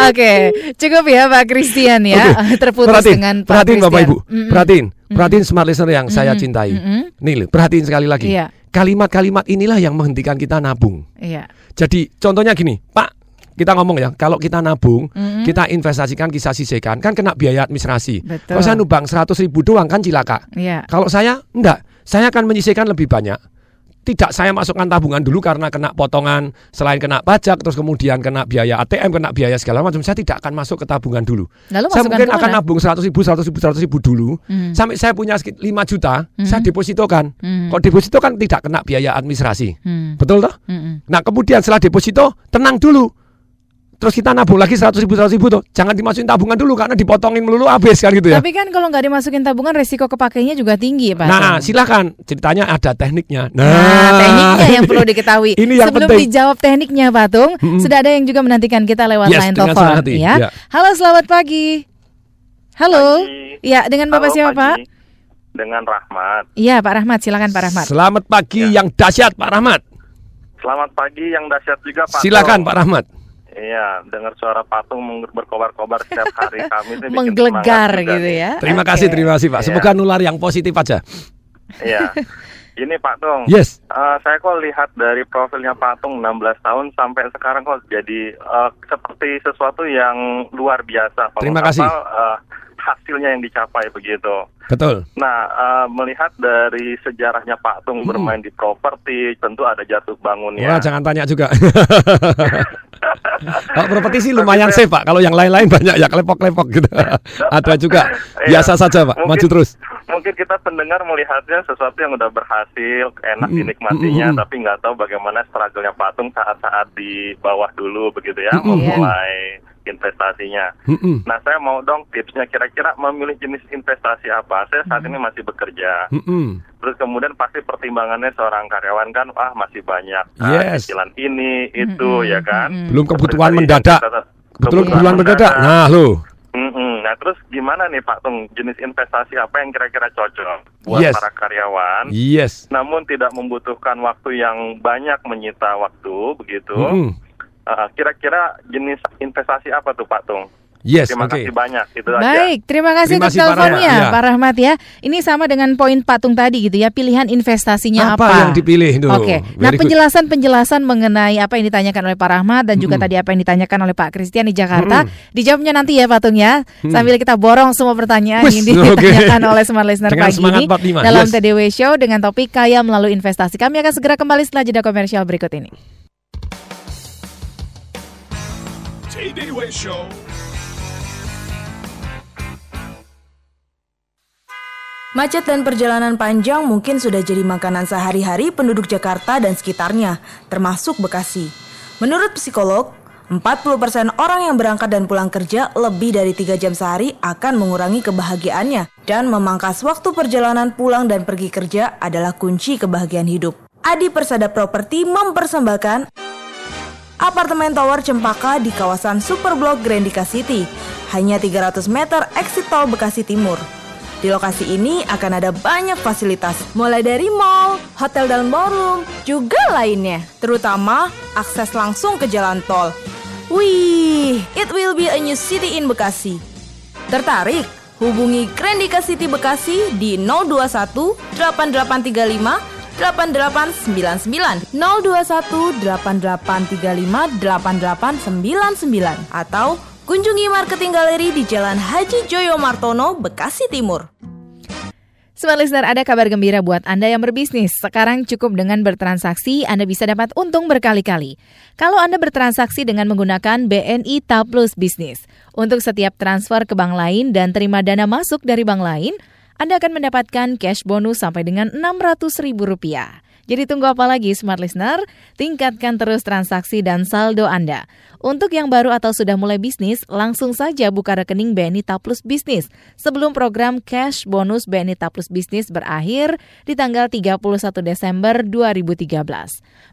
S2: Oke, cukup ya Pak Christian ya.
S3: Oke.
S2: Terputus
S3: perhatiin,
S2: dengan Pak
S3: perhatiin Bapak
S2: Christian.
S3: Ibu,
S2: Mm-mm.
S3: perhatiin, perhatiin smart listener yang saya
S2: Mm-mm.
S3: cintai.
S2: Mm-mm.
S3: Nih, loh, perhatiin sekali lagi.
S2: Iya.
S3: Kalimat-kalimat inilah yang menghentikan kita nabung.
S2: Iya.
S3: Jadi contohnya gini, Pak, kita ngomong ya, kalau kita nabung,
S2: Mm-mm.
S3: kita investasikan, kita sisihkan, kan kena biaya administrasi.
S2: Betul.
S3: Kalau saya nubang 100 ribu doang kan cilaka.
S2: Iya.
S3: Kalau saya enggak, saya akan menyisihkan lebih banyak. Tidak saya masukkan tabungan dulu karena kena potongan selain kena pajak terus kemudian kena biaya ATM kena biaya segala macam saya tidak akan masuk ke tabungan dulu.
S2: Lalu
S3: saya mungkin akan nabung 100 ribu 100 ribu 100 ribu dulu
S2: Hmm.
S3: sampai saya punya sekitar 5 juta
S2: Mhm.
S3: saya depositokan.
S2: Hmm.
S3: Kalau deposito kan tidak kena biaya administrasi.
S2: Hmm.
S3: Betul toh?
S2: Mm-mm.
S3: Nah kemudian setelah deposito tenang dulu. Terus kita nabung lagi 100 ribu 100 ribu tuh. Jangan dimasukin tabungan dulu karena dipotongin melulu habis kan gitu ya.
S2: Tapi kan kalau nggak dimasukin tabungan resiko kepakainya juga tinggi ya Pak.
S3: Nah silakan ceritanya ada tekniknya.
S2: Nah, tekniknya yang
S3: ini-
S2: perlu diketahui.
S3: Ini yang
S2: Sebelum
S3: penting.
S2: dijawab tekniknya, Pak Tung,
S3: Mm-mm.
S2: sudah ada yang juga menantikan kita lewat
S3: Yes,
S2: line telepon, ya.
S3: ya.
S2: Halo, selamat pagi. Halo.
S8: Pagi.
S2: Ya, dengan Bapak
S8: Halo,
S2: siapa, Pak?
S8: Dengan Rahmat.
S2: Iya, Pak Rahmat, silakan Pak Rahmat.
S3: Selamat pagi
S8: Ya.
S3: yang dahsyat Pak Rahmat.
S8: Selamat pagi yang dahsyat juga Pak.
S3: Silakan
S8: Tung.
S3: Pak Rahmat.
S8: Iya, dengar suara patung berkobar-kobar setiap hari kami itu
S2: Menggelegar gitu
S8: nih.
S2: ya.
S3: Terima
S2: Oke.
S3: kasih, terima kasih Pak.
S8: Iya.
S3: Semoga nular yang positif aja.
S8: Iya. Ini Pak Tung.
S3: Yes.
S8: Eh, saya kok lihat dari profilnya Pak Tung 16 tahun sampai sekarang kok jadi eh, seperti sesuatu yang luar biasa. Kalau
S3: Terima
S8: apa,
S3: kasih.
S8: eh, hasilnya yang dicapai begitu.
S3: Betul.
S8: Nah, eh, melihat dari sejarahnya Pak Tung
S3: Hmm.
S8: bermain di properti, tentu ada jatuh bangunnya.
S3: Wah, jangan tanya juga. Kalau properti sih lumayan safe Pak. Kalau yang lain-lain banyak ya klepok-klepok gitu. Ada juga.
S8: Iya.
S3: Biasa saja Pak.
S8: Mungkin-
S3: Maju terus.
S8: Mungkin kita pendengar melihatnya sesuatu yang udah berhasil, enak
S3: Mm-mm,
S8: dinikmatinya,
S3: mm-mm.
S8: tapi nggak tahu bagaimana struggle-nya Patung saat-saat di bawah dulu begitu ya, memulai investasinya.
S3: Mm-mm.
S8: Nah, saya mau dong tipsnya kira-kira memilih jenis investasi apa. Saya saat ini masih bekerja.
S3: Mm-mm.
S8: Terus kemudian pasti pertimbangannya seorang karyawan kan, ah masih banyak ah,
S3: Yes.
S8: cicilan ini, itu
S2: Mm-mm,
S8: ya kan.
S2: mm-mm.
S3: Belum kebutuhan
S8: yang
S3: mendadak. Betul kebutuhan mendadak. Nah, lo.
S8: Mm-mm. Nah terus gimana nih Pak Tung jenis investasi apa yang kira-kira cocok buat
S3: Yes.
S8: para karyawan?
S3: Yes.
S8: Namun tidak membutuhkan waktu yang banyak menyita waktu begitu.
S3: Mm-mm.
S8: Uh, kira-kira jenis investasi apa tuh Pak Tung?
S3: Yes,
S8: Terima
S3: oke.
S8: kasih banyak itu aja.
S2: Baik, terima kasih
S3: Terima
S2: untuk
S3: kasih, Pak
S2: teleponnya,
S3: Rahmat. Iya.
S2: Pak Rahmat ya. Ini sama dengan poin patung tadi gitu ya, pilihan investasinya apa.
S3: Apa yang dipilih itu?
S2: Oke, nah
S3: Very good.
S2: penjelasan-penjelasan mengenai apa yang ditanyakan oleh Pak Rahmat dan juga
S3: Mm-mm.
S2: tadi apa yang ditanyakan oleh Pak Christian di Jakarta,
S3: Mm-mm.
S2: dijawabnya nanti ya Patung ya, sambil kita borong semua pertanyaan yang ditanyakan oleh Smart Listener
S3: Dengan
S2: pagi
S3: semangat
S2: ini
S3: 45,
S2: dalam
S3: yes.
S2: TDW Show dengan topik kaya melalui investasi. Kami akan segera kembali setelah jeda komersial berikut ini.
S1: TDW Show.
S9: Macet dan perjalanan panjang mungkin sudah jadi makanan sehari-hari penduduk Jakarta dan sekitarnya, termasuk Bekasi. Menurut psikolog, 40% orang yang berangkat dan pulang kerja lebih dari 3 jam sehari akan mengurangi kebahagiaannya dan memangkas waktu perjalanan pulang dan pergi kerja adalah kunci kebahagiaan hidup. Adi Persada Properti mempersembahkan Apartemen Tower Cempaka di kawasan Superblok Grandika City, hanya 300 meter exit tol Bekasi Timur. Di lokasi ini akan ada banyak fasilitas, mulai dari mall, hotel dan ballroom, juga lainnya. Terutama akses langsung ke jalan tol. Wih, it will be a new city in Bekasi. Tertarik? Hubungi Grandika City Bekasi di 021 8835 8899 021 8835 8899 atau kunjungi marketing galeri di Jalan Haji Joyo Martono, Bekasi Timur.
S2: Smart Listener, ada kabar gembira buat Anda yang berbisnis. Sekarang cukup dengan bertransaksi, Anda bisa dapat untung berkali-kali. Kalau Anda bertransaksi dengan menggunakan BNI Tab Plus Bisnis. Untuk setiap transfer ke bank lain dan terima dana masuk dari bank lain, Anda akan mendapatkan cash bonus sampai dengan Rp600.000. Jadi tunggu apa lagi smart listener? Tingkatkan terus transaksi dan saldo Anda. Untuk yang baru atau sudah mulai bisnis, langsung saja buka rekening BNI Taplus Bisnis sebelum program cash bonus BNI Taplus Bisnis berakhir di tanggal 31 Desember 2013.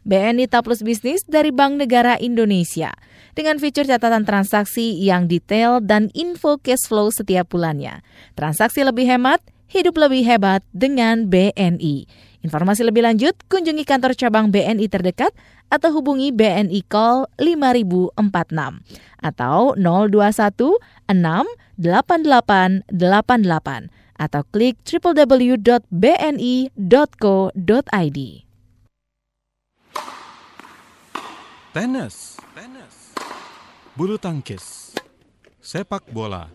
S2: BNI Taplus Bisnis dari Bank Negara Indonesia dengan fitur catatan transaksi yang detail dan info cash flow setiap bulannya. Transaksi lebih hemat, hidup lebih hebat dengan BNI. Informasi lebih lanjut, kunjungi kantor cabang BNI terdekat atau hubungi BNI Call 5046 atau 021 688 88 atau klik www.bni.co.id.
S10: Tenis, bulu tangkis, sepak bola,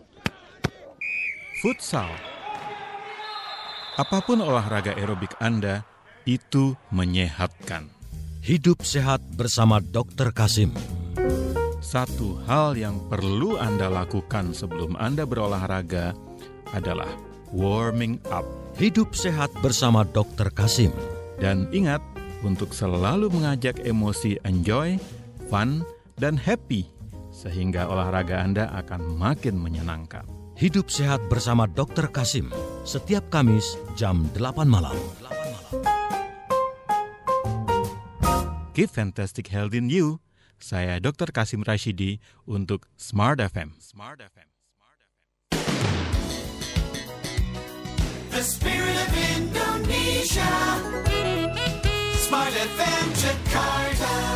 S10: futsal. Apa pun olahraga aerobik Anda, itu menyehatkan.
S4: Hidup sehat bersama Dr. Kasim.
S10: Satu hal yang perlu Anda lakukan sebelum Anda berolahraga adalah warming up.
S4: Hidup sehat bersama Dr. Kasim.
S10: Dan ingat untuk selalu mengajak emosi enjoy, fun, dan happy sehingga olahraga Anda akan makin menyenangkan.
S4: Hidup sehat bersama Dr. Kasim. Setiap Kamis jam 8 malam.
S10: Keep fantastic health in you. Saya Dr. Kasim Rashidi untuk Smart FM. Smart FM.
S5: The spirit of Indonesia. Smart FM Jakarta.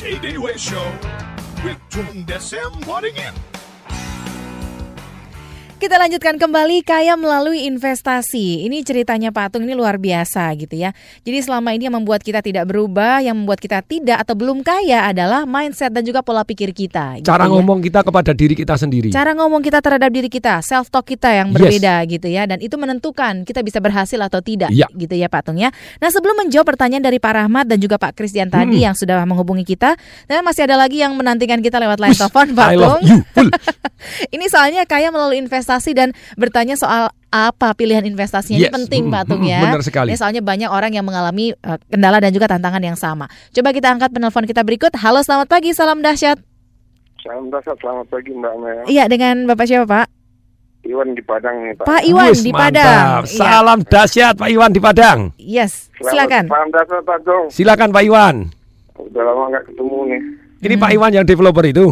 S1: Tay Way Show with Tung Desem Waddingin.
S2: Kita lanjutkan kembali kaya melalui investasi. Ini ceritanya Pak Atung ini luar biasa gitu ya. Jadi selama ini yang membuat kita tidak berubah, yang membuat kita tidak atau belum kaya adalah mindset dan juga pola pikir kita. gitu
S3: Cara
S2: ya.
S3: ngomong kita kepada diri kita sendiri.
S2: Cara ngomong kita terhadap diri kita, self talk kita yang
S3: Yes.
S2: berbeda gitu ya, dan itu menentukan kita bisa berhasil atau tidak,
S3: Iya.
S2: gitu ya Pak Tung ya. Nah sebelum menjawab pertanyaan dari Pak Rahmat dan juga Pak Christian tadi
S3: Hmm.
S2: yang sudah menghubungi kita, dan masih ada lagi yang menantikan kita lewat line telepon Pak
S3: I love
S2: Tung.
S3: you. Full.
S2: Ini soalnya kaya melalui investasi dan bertanya soal apa pilihan investasinya ini
S3: Yes.
S2: penting
S3: Mm,
S2: Pak Tung
S3: mm,
S2: ya.
S3: benar sekali.
S2: Ini soalnya banyak orang yang mengalami eh, kendala dan juga tantangan yang sama. Coba kita angkat penelpon kita berikut. Halo, selamat pagi, salam dahsyat.
S11: Salam dasar, selamat pagi Mbak Mel.
S2: Iya, dengan Bapak siapa Pak?
S11: Iwan di Padang nih Pak.
S2: Pak Iwan
S3: Wis,
S2: di
S3: mantap.
S2: Padang. Iya.
S3: Salam dahsyat Pak Iwan di Padang.
S2: Yes, silakan.
S11: Salam dasar Pak Dong.
S3: Silakan Pak Iwan.
S11: Udah lama nggak ketemu nih.
S3: Ini
S2: Hmm.
S3: Pak Iwan yang developer itu.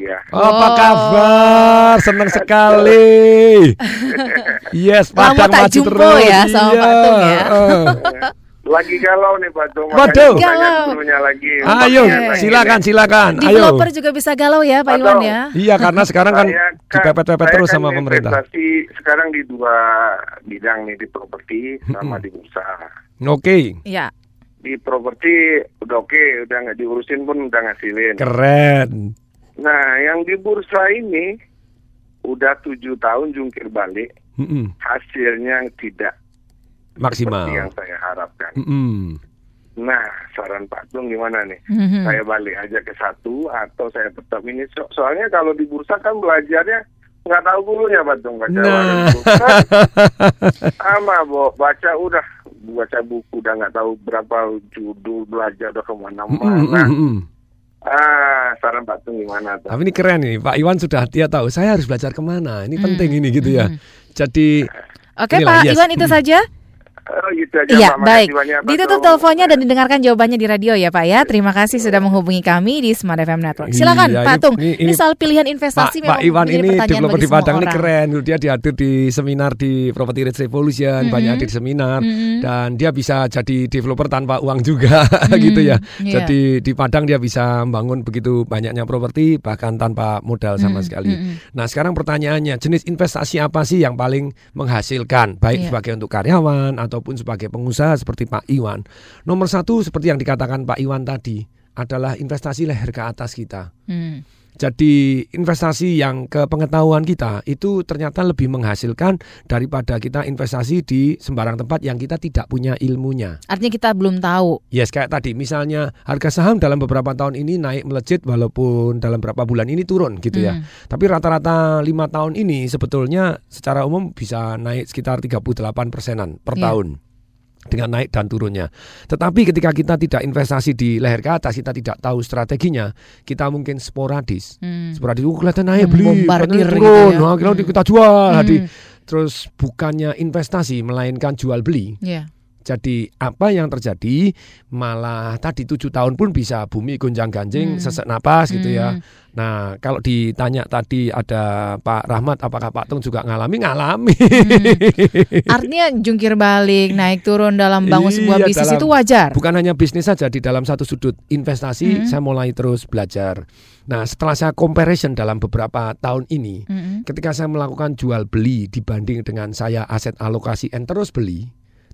S11: Iya.
S3: Apa
S2: Oh.
S3: kabar? Senang sekali. Yes,
S2: Lama
S3: Padang
S2: tak
S3: maju
S2: jumpa
S3: terus.
S2: ya sama Pak Tung ya.
S3: eh.
S11: Lagi galau nih Pak.
S3: Waduh.
S11: Tanya
S2: Galau.
S11: lagi.
S3: Ayo,
S11: Makanya lagi
S3: silakan, silakan. Ayo.
S2: Developer juga bisa galau ya Pak
S11: Pak
S2: Iwan
S11: Tung.
S2: ya.
S3: Iya, karena sekarang kan
S11: Saya
S3: dipepet-pepet terus
S11: kan
S3: sama pemerintah.
S11: investasi sekarang di dua bidang nih di properti sama di bursa.
S3: Oke,
S2: Iya.
S11: Di properti udah oke, udah nggak diurusin pun udah ngasilin.
S3: keren.
S11: Nah, yang di bursa ini udah tujuh tahun jungkir balik,
S3: Mm-mm.
S11: hasilnya tidak
S3: Maksimal.
S11: seperti yang saya harapkan.
S3: Mm-mm.
S11: Nah, saran Pak Tung gimana nih?
S2: Mhm.
S11: Saya balik aja ke satu atau saya tetap ini? So- soalnya kalau di bursa kan belajarnya nggak tahu dulunya Pak Tung baca
S3: Nah.
S11: di bursa. Sama, Bo. Baca udah baca buku udah nggak tahu berapa judul belajar udah ke mana-mana.
S3: Mm-mm.
S11: Ah, saran Pak Tung gimana tuh?
S3: Tapi ini keren nih, Pak Iwan sudah dia tahu saya harus belajar ke mana. Ini
S2: Mm.
S3: penting ini gitu ya. Jadi
S2: Oke
S3: Inilah,
S2: Pak
S3: yes.
S2: Iwan itu
S3: Hmm.
S2: saja.
S11: Oh, gitu aja,
S2: Iya,
S11: Pak.
S2: baik.
S11: Banyak, Pak
S2: Ditutup teleponnya dan didengarkan jawabannya di radio ya Pak ya. Terima kasih sudah menghubungi kami di Smart FM Network. Silakan
S3: Iya,
S2: Pak Tung.
S3: ini-
S2: Ini,
S3: ini
S2: soal pilihan
S3: Pak,
S2: investasi
S3: Pak
S2: memang
S3: Iwan
S2: menjadi
S3: ini developer di Padang ini keren. Dia dihadir di seminar di Property Rate Revolution,
S2: Mm-mm.
S3: banyak hadir di seminar
S2: Mm-mm.
S3: dan dia bisa jadi developer tanpa uang juga
S2: Mm,
S3: gitu ya.
S2: iya.
S3: Jadi di Padang dia bisa membangun begitu banyaknya properti bahkan tanpa modal sama
S2: Mm,
S3: sekali.
S2: mm-mm.
S3: Nah, sekarang pertanyaannya, jenis investasi apa sih yang paling menghasilkan baik
S2: Iya.
S3: sebagai untuk karyawan ataupun sebagai pengusaha seperti Pak Iwan? Nomor satu seperti yang dikatakan Pak Iwan tadi adalah investasi leher ke atas kita.
S2: Hmm.
S3: Jadi investasi yang ke pengetahuan kita itu ternyata lebih menghasilkan daripada kita investasi di sembarang tempat yang kita tidak punya ilmunya.
S2: Artinya kita belum tahu.
S3: Yes, kayak tadi misalnya harga saham dalam beberapa tahun ini naik melejit walaupun dalam beberapa bulan ini turun gitu ya.
S2: Hmm.
S3: Tapi rata-rata lima tahun ini sebetulnya secara umum bisa naik sekitar 38 persenan per
S2: Iya.
S3: tahun dengan naik dan turunnya. Tetapi ketika kita tidak investasi di leher ke atas, kita tidak tahu strateginya, kita mungkin sporadis.
S2: Hmm.
S3: Sporadis, oh kelihatan naik beli,
S2: Membombardir
S3: kelihatan
S2: gitu
S3: turun,
S2: ya.
S3: nah, akhirnya
S2: Hmm.
S3: kita jual.
S2: Hmm.
S3: Jadi, terus bukannya investasi melainkan jual beli.
S2: Iya.
S3: Jadi apa yang terjadi malah tadi tujuh tahun pun bisa bumi gonjang
S2: Hmm.
S3: ganjing sesak napas gitu ya.
S2: Hmm.
S3: Nah kalau ditanya tadi ada Pak Rahmat apakah Pak Tung juga ngalami ngalami.
S2: Artinya jungkir balik, naik turun dalam bangun sebuah
S3: Iya,
S2: bisnis
S3: dalam-
S2: itu wajar.
S3: Bukan hanya bisnis saja di dalam satu sudut investasi
S2: Hmm.
S3: saya mulai terus belajar. Nah setelah saya comparison dalam beberapa tahun ini,
S2: Mm-mm.
S3: ketika saya melakukan jual beli dibanding dengan saya aset alokasi and terus beli,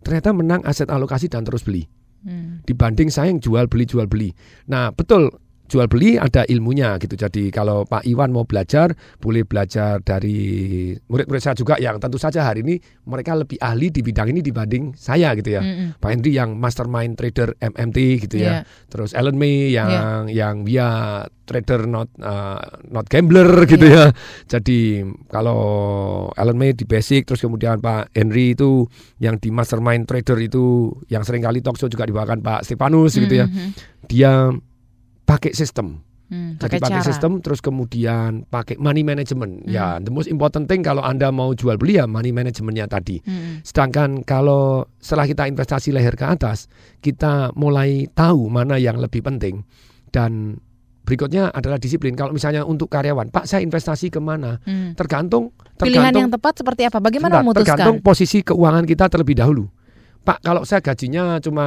S3: ternyata menang aset alokasi dan terus beli.
S2: Hmm.
S3: dibanding saya yang jual beli jual beli. Nah betul jual beli ada ilmunya gitu. Jadi kalau Pak Iwan mau belajar boleh belajar dari murid-murid saya juga yang tentu saja hari ini mereka lebih ahli di bidang ini dibanding saya gitu ya.
S2: Mm-mm.
S3: Pak Henry yang mastermind trader MMT gitu ya.
S2: Iya.
S3: Terus Alan May yang yang dia trader not uh, not gambler gitu ya. Jadi kalau Alan May di basic terus kemudian Pak Henry itu yang di mastermind trader itu yang sering kali talk show juga dibawakan Pak Stefanus gitu ya.
S2: Mhm.
S3: Dia pakai sistem.
S2: Hmm,
S3: Jadi
S2: pakai
S3: pakai
S2: cara.
S3: sistem terus kemudian pakai money management.
S2: Hmm.
S3: Ya, the most important thing kalau Anda mau jual beli ya money managementnya tadi.
S2: Hmm.
S3: Sedangkan kalau setelah kita investasi leher ke atas, kita mulai tahu mana yang lebih penting dan berikutnya adalah disiplin. Kalau misalnya untuk karyawan, Pak saya investasi ke mana?
S2: Hmm.
S3: Tergantung
S2: Pilihan
S3: tergantung
S2: yang tepat seperti apa? Bagaimana
S3: Sebentar,
S2: memutuskan?
S3: tergantung posisi keuangan kita terlebih dahulu. Pak, kalau saya gajinya cuma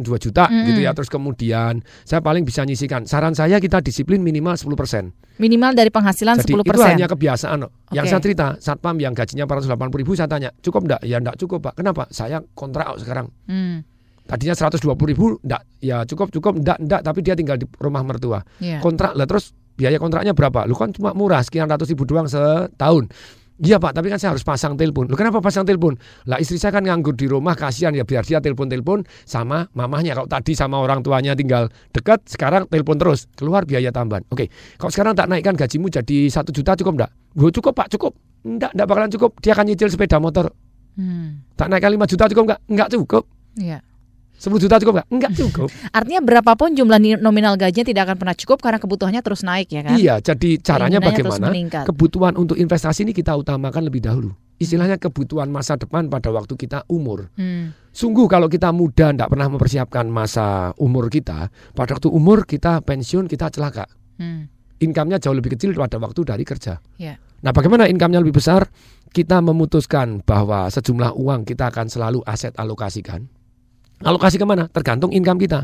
S3: 2 juta
S2: Mm-mm.
S3: gitu ya, terus kemudian saya paling bisa nyisikan. Saran saya kita disiplin minimal 10%.
S2: Minimal dari penghasilan
S3: Jadi
S2: 10%.
S3: itu hanya kebiasaan. loh. Yang saya cerita, satpam yang gajinya 480 ribu saya tanya, cukup enggak? Ya enggak cukup Pak. Kenapa? Saya kontrak sekarang.
S2: Hmm.
S3: Tadinya 120 ribu, enggak. Ya cukup, cukup, enggak, enggak. Tapi dia tinggal di rumah mertua.
S2: Iya.
S3: Kontrak lah terus biaya kontraknya berapa? Lu kan cuma murah, sekian ratus ribu doang setahun. Iya pak, tapi kan saya harus pasang telepon. Lu kenapa pasang telepon? Lah istri saya kan nganggur di rumah, kasihan ya biar dia telepon-telepon sama mamahnya. Kalau tadi sama orang tuanya tinggal dekat, sekarang telepon terus, keluar biaya tambahan. Oke, kalau sekarang tak naikkan gajimu jadi satu juta cukup enggak? Gue cukup pak, cukup. Enggak, enggak bakalan cukup. Dia akan nyicil sepeda motor.
S2: Hmm.
S3: Tak naikkan 5 juta cukup enggak? Enggak cukup.
S2: Iya.
S3: 10 juta cukup enggak? Enggak cukup.
S2: Artinya berapapun jumlah nominal gajinya tidak akan pernah cukup karena kebutuhannya terus naik ya kan?
S3: Iya, jadi caranya bagaimana? Kebutuhan untuk investasi ini kita utamakan lebih dahulu. Istilahnya kebutuhan masa depan pada waktu kita umur.
S2: Hmm.
S3: Sungguh kalau kita muda tidak pernah mempersiapkan masa umur kita, pada waktu umur kita pensiun kita celaka.
S2: Hmm.
S3: Income-nya jauh lebih kecil pada waktu dari kerja.
S2: Ya.
S3: Nah, bagaimana income-nya lebih besar? Kita memutuskan bahwa sejumlah uang kita akan selalu aset alokasikan. Alokasi ke mana? Tergantung income kita.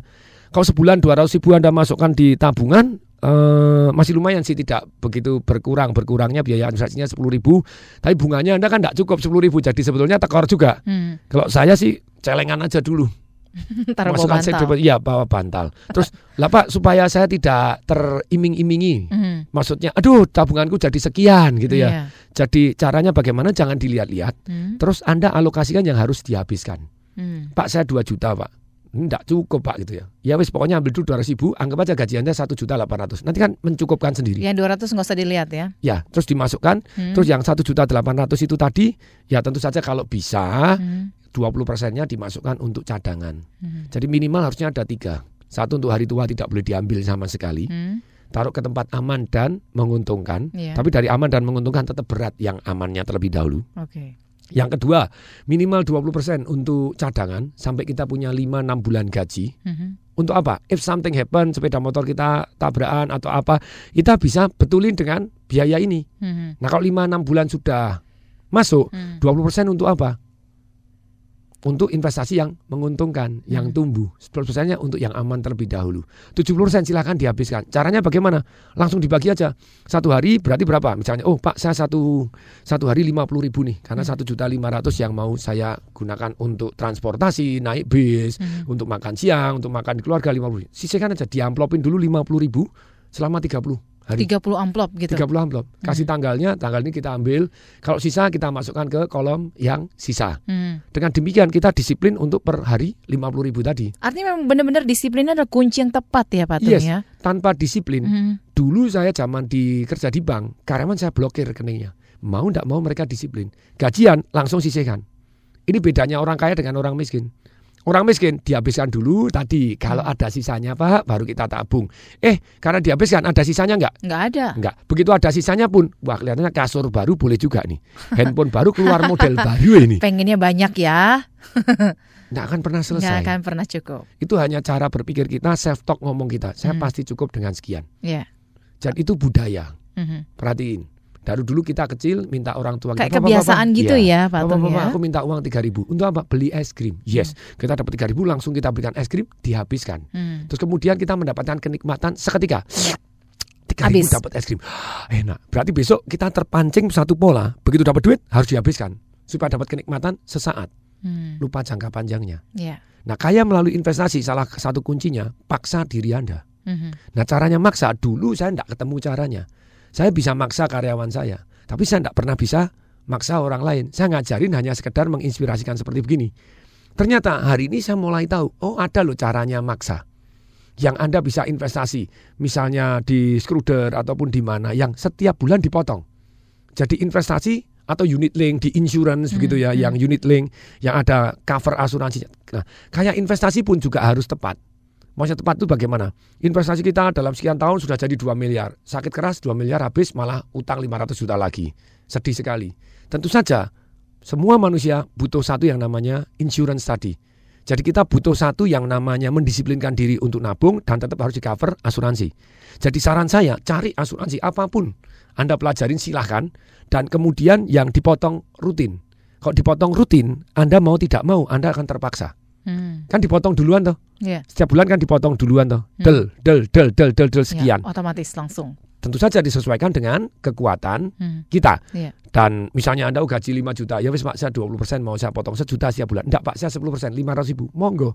S3: Kalau sebulan 200 ribu Anda masukkan di tabungan, eh, masih lumayan sih tidak begitu berkurang. Berkurangnya biaya administrasinya 10 ribu. Tapi bunganya Anda kan tidak cukup 10 ribu. Jadi sebetulnya tekor juga.
S2: Hmm.
S3: Kalau saya sih celengan aja dulu.
S2: Taruh
S3: Masukkan
S2: bantal.
S3: sedikit- Iya, bawa bantal. Terus, lah Pak, supaya saya tidak teriming-imingi.
S2: Hmm.
S3: Maksudnya, aduh tabunganku jadi sekian gitu ya.
S2: Iya.
S3: Jadi caranya bagaimana jangan dilihat-lihat.
S2: Hmm.
S3: Terus Anda alokasikan yang harus dihabiskan.
S2: Hmm.
S3: Pak saya 2 juta Pak. Enggak cukup Pak gitu ya. Ya wis pokoknya ambil dulu 200 ribu, anggap aja gaji Anda 1 juta 800. Nanti kan mencukupkan sendiri.
S2: Yang 200 nggak usah dilihat ya.
S3: Ya, terus dimasukkan.
S2: Hmm.
S3: Terus yang 1 juta 800 itu tadi, ya tentu saja kalau bisa
S2: Hmm.
S3: 20 persennya dimasukkan untuk cadangan.
S2: Hmm.
S3: Jadi minimal harusnya ada tiga. Satu untuk hari tua tidak boleh diambil sama sekali.
S2: Hmm.
S3: Taruh ke tempat aman dan menguntungkan.
S2: Iya.
S3: Tapi dari aman dan menguntungkan tetap berat yang amannya terlebih dahulu.
S2: Oke.
S3: Yang kedua, minimal 20% untuk cadangan sampai kita punya 5-6 bulan gaji.
S2: Mhm.
S3: Untuk apa? If something happen, sepeda motor kita tabrakan atau apa, kita bisa betulin dengan biaya ini.
S2: Mhm.
S3: Nah, kalau 5-6 bulan sudah masuk,
S2: Hmm.
S3: 20% untuk apa? Untuk investasi yang menguntungkan, yang
S2: Hmm.
S3: tumbuh. 10%-nya untuk yang aman terlebih dahulu. 70% silahkan dihabiskan. Caranya bagaimana? Langsung dibagi aja. Satu hari berarti berapa? Misalnya, oh Pak saya satu, satu hari 50 ribu nih. Karena
S2: Hmm.
S3: satu juta 500 yang mau saya gunakan untuk transportasi, naik bis,
S2: Hmm.
S3: untuk makan siang, untuk makan di keluarga 50 ribu. Sisihkan aja, diamplopin dulu 50 ribu selama 30 hari.
S2: 30 amplop gitu.
S3: 30 amplop. Kasih tanggalnya, tanggal ini kita ambil. Kalau sisa kita masukkan ke kolom yang sisa.
S2: Hmm.
S3: Dengan demikian kita disiplin untuk per hari 50 ribu tadi.
S2: Artinya memang benar-benar disiplinnya adalah kunci yang tepat ya Pak Tung
S3: Yes,
S2: ya.
S3: tanpa disiplin.
S2: Hmm.
S3: Dulu saya zaman di kerja di bank, karyawan saya blokir rekeningnya. Mau ndak mau mereka disiplin. Gajian langsung sisihkan. Ini bedanya orang kaya dengan orang miskin. Orang miskin dihabiskan dulu tadi. Kalau ada sisanya Pak, baru kita tabung. Eh, karena dihabiskan ada sisanya nggak?
S2: Nggak ada.
S3: Enggak. Begitu ada sisanya pun, wah kelihatannya kasur baru boleh juga nih. Handphone baru keluar model baru ini.
S2: Pengennya banyak ya.
S3: Nggak akan pernah
S2: Nggak
S3: selesai.
S2: akan pernah cukup.
S3: Itu hanya cara berpikir kita, self talk ngomong kita. Saya
S2: Hmm.
S3: pasti cukup dengan sekian.
S2: Ya.
S3: Dan itu budaya.
S2: Mhm.
S3: Perhatiin. Dari dulu kita kecil minta orang tua
S2: Kayak
S3: kita, "Papa,
S2: kebiasaan
S3: papa."
S2: gitu
S3: Iya.
S2: ya, Pak Tung ya.
S3: aku minta uang 3 ribu. Untuk apa? Beli es krim. Yes. Kita dapat 3 ribu langsung kita berikan es krim, dihabiskan.
S2: Hmm.
S3: Terus kemudian kita mendapatkan kenikmatan seketika. Tiga ribu dapat es krim. Enak. Berarti besok kita terpancing satu pola. Begitu dapat duit harus dihabiskan supaya dapat kenikmatan sesaat.
S2: Hmm.
S3: Lupa jangka panjangnya.
S2: Ya.
S3: Nah, kaya melalui investasi salah satu kuncinya paksa diri Anda.
S2: Mhm.
S3: Nah, caranya maksa dulu saya tidak ketemu caranya. Saya bisa maksa karyawan saya, tapi saya tidak pernah bisa maksa orang lain. Saya ngajarin hanya sekedar menginspirasikan seperti begini. Ternyata hari ini saya mulai tahu, oh ada loh caranya maksa. Yang Anda bisa investasi, misalnya di Skruder ataupun di mana yang setiap bulan dipotong. Jadi investasi atau unit link di insurance begitu ya, yang unit link yang ada cover asuransi. Nah, kayak investasi pun juga harus tepat. Maksudnya tepat itu bagaimana? Investasi kita dalam sekian tahun sudah jadi 2 miliar. Sakit keras 2 miliar habis malah utang 500 juta lagi. Sedih sekali. Tentu saja semua manusia butuh satu yang namanya insurance tadi. Jadi kita butuh satu yang namanya mendisiplinkan diri untuk nabung dan tetap harus di cover asuransi. Jadi saran saya cari asuransi apa pun. Anda pelajarin silahkan dan kemudian yang dipotong rutin. Kalau dipotong rutin, Anda mau tidak mau Anda akan terpaksa.
S2: Hmm.
S3: Kan dipotong duluan toh.
S2: Ya.
S3: Setiap bulan kan dipotong duluan toh.
S2: Hmm.
S3: Del, del, del, del, del, del sekian.
S2: Ya, otomatis langsung.
S3: Tentu saja disesuaikan dengan kekuatan
S2: Hmm.
S3: kita.
S2: Iya.
S3: Dan misalnya Anda gaji 5 juta, ya wis Pak saya 20% mau saya potong sejuta setiap bulan. Enggak Pak, saya 10%, 500 ribu. Monggo.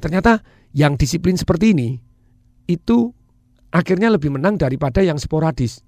S3: Ternyata yang disiplin seperti ini itu akhirnya lebih menang daripada yang sporadis.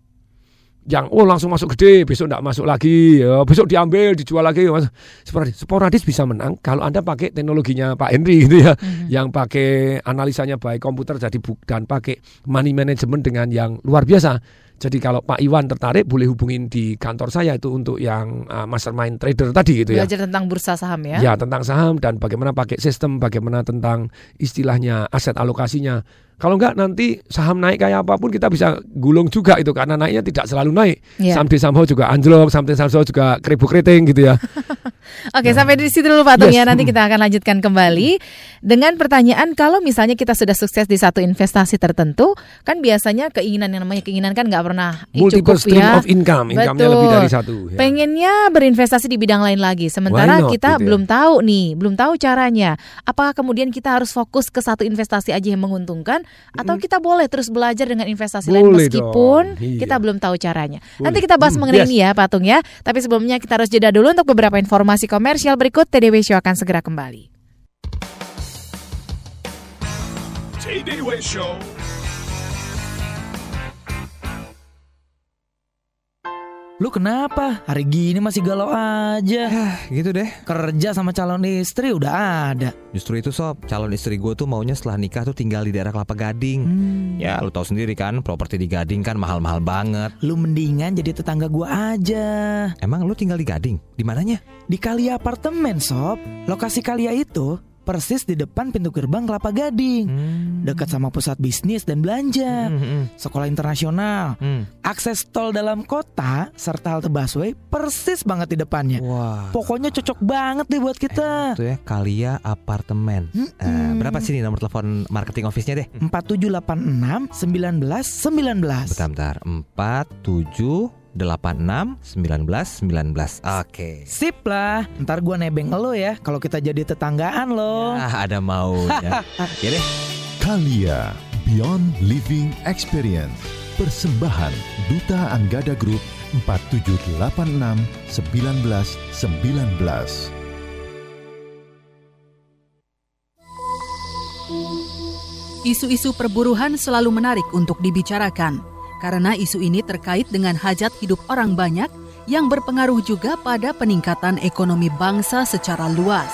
S3: Yang oh langsung masuk gede, besok enggak masuk lagi, ya, besok diambil, dijual lagi. Mas. Sporadis. sporadis bisa menang kalau Anda pakai teknologinya Pak Henry gitu ya. Yang pakai analisanya baik komputer jadi buk dan pakai money management dengan yang luar biasa. Jadi kalau Pak Iwan tertarik boleh hubungin di kantor saya itu untuk yang uh, mastermind trader tadi gitu ya.
S2: Belajar tentang bursa saham ya.
S3: Ya tentang saham dan bagaimana pakai sistem, bagaimana tentang istilahnya aset alokasinya. Kalau enggak nanti saham naik kayak apa pun kita bisa gulung juga itu karena naiknya tidak selalu naik.
S2: Iya.
S3: Someday somehow juga anjlok, someday somehow juga keribuk keriting gitu ya.
S2: Oke, sampai di situ dulu Pak Tung
S3: Yes.
S2: ya. Nanti kita akan lanjutkan kembali dengan pertanyaan kalau misalnya kita sudah sukses di satu investasi tertentu, kan biasanya keinginan yang namanya keinginan kan nggak pernah "Ih,
S3: Multiple
S2: cukup
S3: stream
S2: ya.
S3: of income, income-nya
S2: Betul.
S3: lebih dari satu. ya.
S2: Pengennya berinvestasi di bidang lain lagi, sementara
S3: not,
S2: kita
S3: gitu ya.
S2: belum tahu nih, belum tahu caranya. Apakah kemudian kita harus fokus ke satu investasi aja yang menguntungkan, atau kita boleh terus belajar dengan investasi lain
S3: Boleh
S2: meskipun
S3: dong, iya.
S2: kita belum tahu caranya.
S3: Boleh.
S2: Nanti kita bahas
S3: Hmm,
S2: mengenai
S3: yes.
S2: ini ya, Patung ya. Tapi sebelumnya kita harus jeda dulu untuk beberapa informasi komersial berikut. TDW Show akan segera kembali.
S1: TDW Show.
S12: Lu kenapa? Hari gini masih galau aja.
S13: gitu deh.
S12: Kerja sama calon istri udah ada.
S13: Justru itu sob, calon istri gue tuh maunya setelah nikah tuh tinggal di daerah Kelapa Gading.
S12: Hmm.
S13: Ya lu tahu sendiri kan, properti di Gading kan mahal-mahal banget.
S12: Lu mendingan jadi tetangga gua aja.
S13: Emang lu tinggal di Gading? Di mananya?
S12: Di Kalia Apartemen, Sob. Lokasi Kalia itu persis di depan pintu gerbang Kelapa Gading. Dekat sama pusat bisnis dan belanja.
S13: Hmm,
S12: Sekolah internasional. Akses tol dalam kota serta halte busway persis banget di depannya.
S13: Wah.
S12: Pokoknya cocok banget deh buat kita.
S13: Itu ya Kalia Apartemen. Eh, berapa sih nih nomor telepon marketing office-nya deh?
S12: 4786 19 19.
S13: Bentar, bentar. 4, 7, 86 19 19. Oke.
S12: Sip lah, ntar gua nebeng lo ya kalau kita jadi tetanggaan lo.
S13: Ah, ada maunya. ya deh.
S14: Kalia Beyond Living Experience Persembahan Duta Anggada Group 4786 1919
S15: Isu-isu perburuhan selalu menarik untuk dibicarakan. Karena isu ini terkait dengan hajat hidup orang banyak yang berpengaruh juga pada peningkatan ekonomi bangsa secara luas.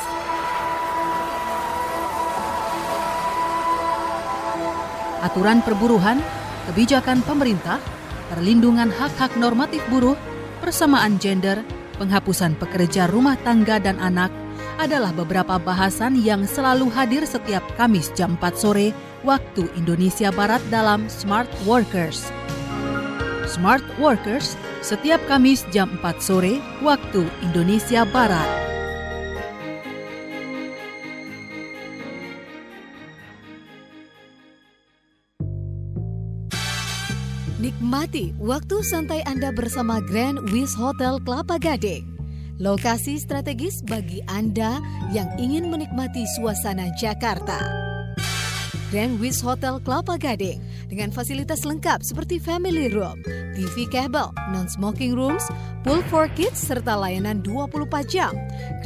S15: Aturan perburuhan, kebijakan pemerintah, perlindungan hak-hak normatif buruh, persamaan gender, penghapusan pekerja rumah tangga dan anak adalah beberapa bahasan yang selalu hadir setiap Kamis jam 4 sore waktu Indonesia Barat dalam Smart Workers. Smart Workers setiap Kamis jam 4 sore waktu Indonesia Barat.
S16: Nikmati waktu santai Anda bersama Grand Wish Hotel Kelapa Gading. Lokasi strategis bagi Anda yang ingin menikmati suasana Jakarta. Grand Wish Hotel Kelapa Gading dengan fasilitas lengkap seperti family room, TV cable, non-smoking rooms, pool for kids, serta layanan 24 jam.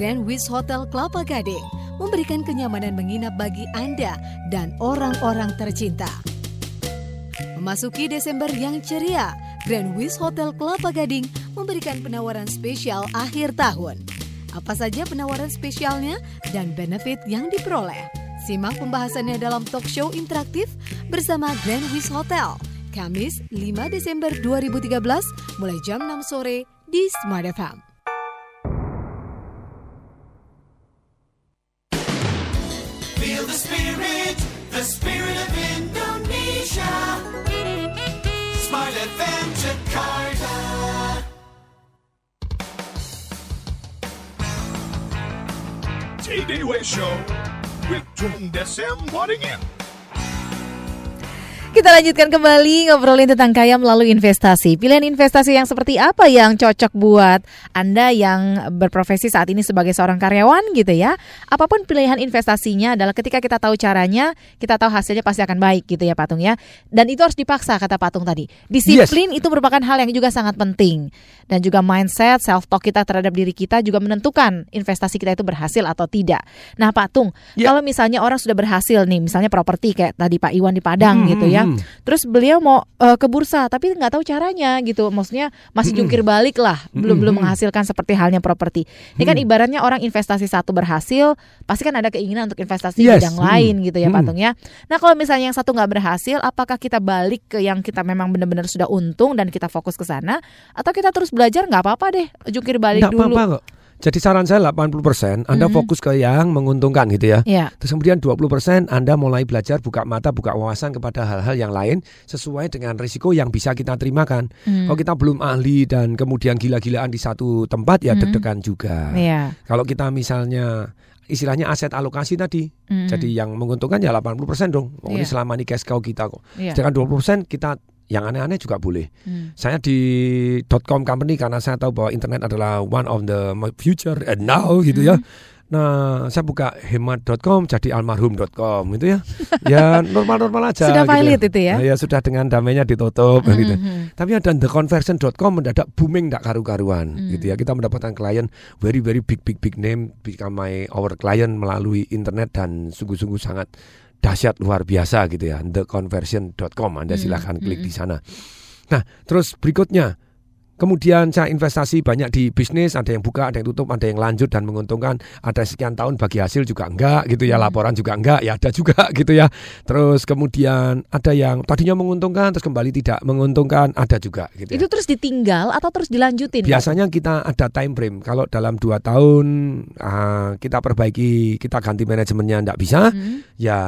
S16: Grand Wish Hotel Kelapa Gading memberikan kenyamanan menginap bagi Anda dan orang-orang tercinta. Memasuki Desember yang ceria, Grand Wish Hotel Kelapa Gading memberikan penawaran spesial akhir tahun. Apa saja penawaran spesialnya dan benefit yang diperoleh? Simak pembahasannya dalam talk show interaktif bersama Grand Wish Hotel. Kamis 5 Desember 2013 mulai jam 6 sore di Smart FM.
S5: Feel the spirit, the spirit of Indonesia. Smart FM Jakarta.
S1: TDW Show with Tung Desem Waddingin.
S2: Kita lanjutkan kembali ngobrolin tentang kaya melalui investasi. Pilihan investasi yang seperti apa yang cocok buat Anda yang berprofesi saat ini sebagai seorang karyawan gitu ya. Apa pun pilihan investasinya adalah ketika kita tahu caranya, kita tahu hasilnya pasti akan baik gitu ya Patung ya. Dan itu harus dipaksa kata Patung tadi. Disiplin itu merupakan hal yang juga sangat penting. Dan juga mindset, self talk kita terhadap diri kita juga menentukan investasi kita itu berhasil atau tidak. Nah, Patung, kalau misalnya orang sudah berhasil nih, misalnya properti kayak tadi Pak Iwan di Padang
S3: Hmm,
S2: gitu ya.
S3: Hmm.
S2: Terus beliau mau eh, ke bursa tapi nggak tahu caranya gitu. Maksudnya masih
S3: Hmm.
S2: jungkir balik lah, belum
S3: Hmm,
S2: belum menghasilkan seperti halnya properti. Ini kan
S3: Hmm.
S2: ibaratnya orang investasi satu berhasil, pasti kan ada keinginan untuk investasi
S3: Yes,
S2: bidang
S3: hmm.
S2: lain gitu ya
S3: Hmm.
S2: Patung ya. Nah, kalau misalnya yang satu nggak berhasil, apakah kita balik ke yang kita memang benar-benar sudah untung dan kita fokus ke sana atau kita terus belajar nggak apa-apa deh, jungkir balik
S3: Nggak
S2: dulu.
S3: apa-apa kok. Jadi saran saya 80% Anda
S2: Mhm.
S3: fokus ke yang menguntungkan gitu ya.
S2: Iya.
S3: Terus kemudian 20% Anda mulai belajar buka mata, buka wawasan kepada hal-hal yang lain sesuai dengan risiko yang bisa kita terimakan.
S2: Hmm.
S3: Kalau kita belum ahli dan kemudian gila-gilaan di satu tempat ya
S2: Hmm.
S3: deg-degan juga.
S2: Iya.
S3: Kalau kita misalnya istilahnya aset alokasi tadi.
S2: Hmm.
S3: Jadi yang menguntungkan ya 80% dong. Oh, ini
S2: Iya.
S3: selama ini cash cow kita kok.
S2: Iya.
S3: Sedangkan 20% kita yang aneh-aneh juga boleh.
S2: Hmm.
S3: Saya di .com company karena saya tahu bahwa internet adalah one of the future and now gitu ya.
S2: Hmm.
S3: Nah, saya buka hemat.com jadi almarhum.com gitu ya. Ya normal-normal aja.
S2: Sudah
S3: gitu
S2: valid itu ya?
S3: Nah, ya sudah dengan damainya ditutup
S2: Hmm,
S3: gitu. Tapi ada theconversion.com mendadak booming tak karu-karuan
S2: Hmm.
S3: gitu ya. Kita mendapatkan klien very very big big big name become my our client melalui internet dan sungguh-sungguh sangat dahsyat luar biasa gitu ya. theconversion.com Anda
S2: Hmm,
S3: silahkan klik
S2: hmm.
S3: di sana. Nah, terus berikutnya Kemudian saya investasi banyak di bisnis, ada yang buka, ada yang tutup, ada yang lanjut dan menguntungkan. Ada sekian tahun bagi hasil juga enggak gitu ya, laporan juga enggak, ya ada juga gitu ya. Terus kemudian ada yang tadinya menguntungkan terus kembali tidak menguntungkan, ada juga gitu ya.
S2: Itu terus ditinggal atau terus dilanjutin?
S3: Biasanya kita ada time frame. Kalau dalam dua tahun ah, kita perbaiki, kita ganti manajemennya enggak bisa,
S2: Hmm.
S3: ya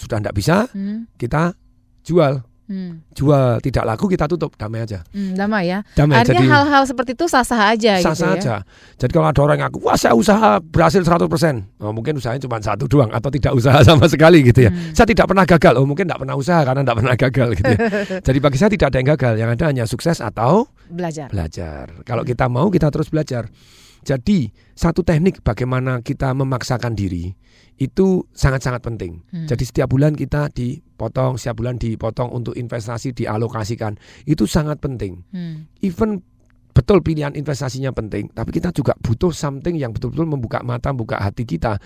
S3: sudah enggak bisa,
S2: Hmm.
S3: kita jual.
S2: Hmm.
S3: Jual tidak laku kita tutup, damai aja.
S2: Hmm, damai ya.
S3: Damai,
S2: Artinya hal-hal seperti itu sah-sah aja
S3: sah
S2: gitu ya.
S3: saja. Jadi kalau ada orang yang ngaku, wah saya usaha berhasil 100%. Oh, mungkin usahanya cuma satu doang atau tidak usaha sama sekali gitu ya.
S2: Hmm.
S3: Saya tidak pernah gagal. Oh mungkin tidak pernah usaha karena tidak pernah gagal gitu ya. Jadi bagi saya tidak ada yang gagal. Yang ada hanya sukses atau
S2: Belajar.
S3: belajar. Kalau kita mau kita terus belajar. Jadi satu teknik bagaimana kita memaksakan diri itu sangat-sangat penting.
S2: Hmm.
S3: Jadi setiap bulan kita dipotong, setiap bulan dipotong untuk investasi dialokasikan. Itu sangat penting
S2: Hmm.
S3: even betul pilihan investasinya penting, tapi kita juga butuh something yang betul-betul membuka mata, membuka hati kita.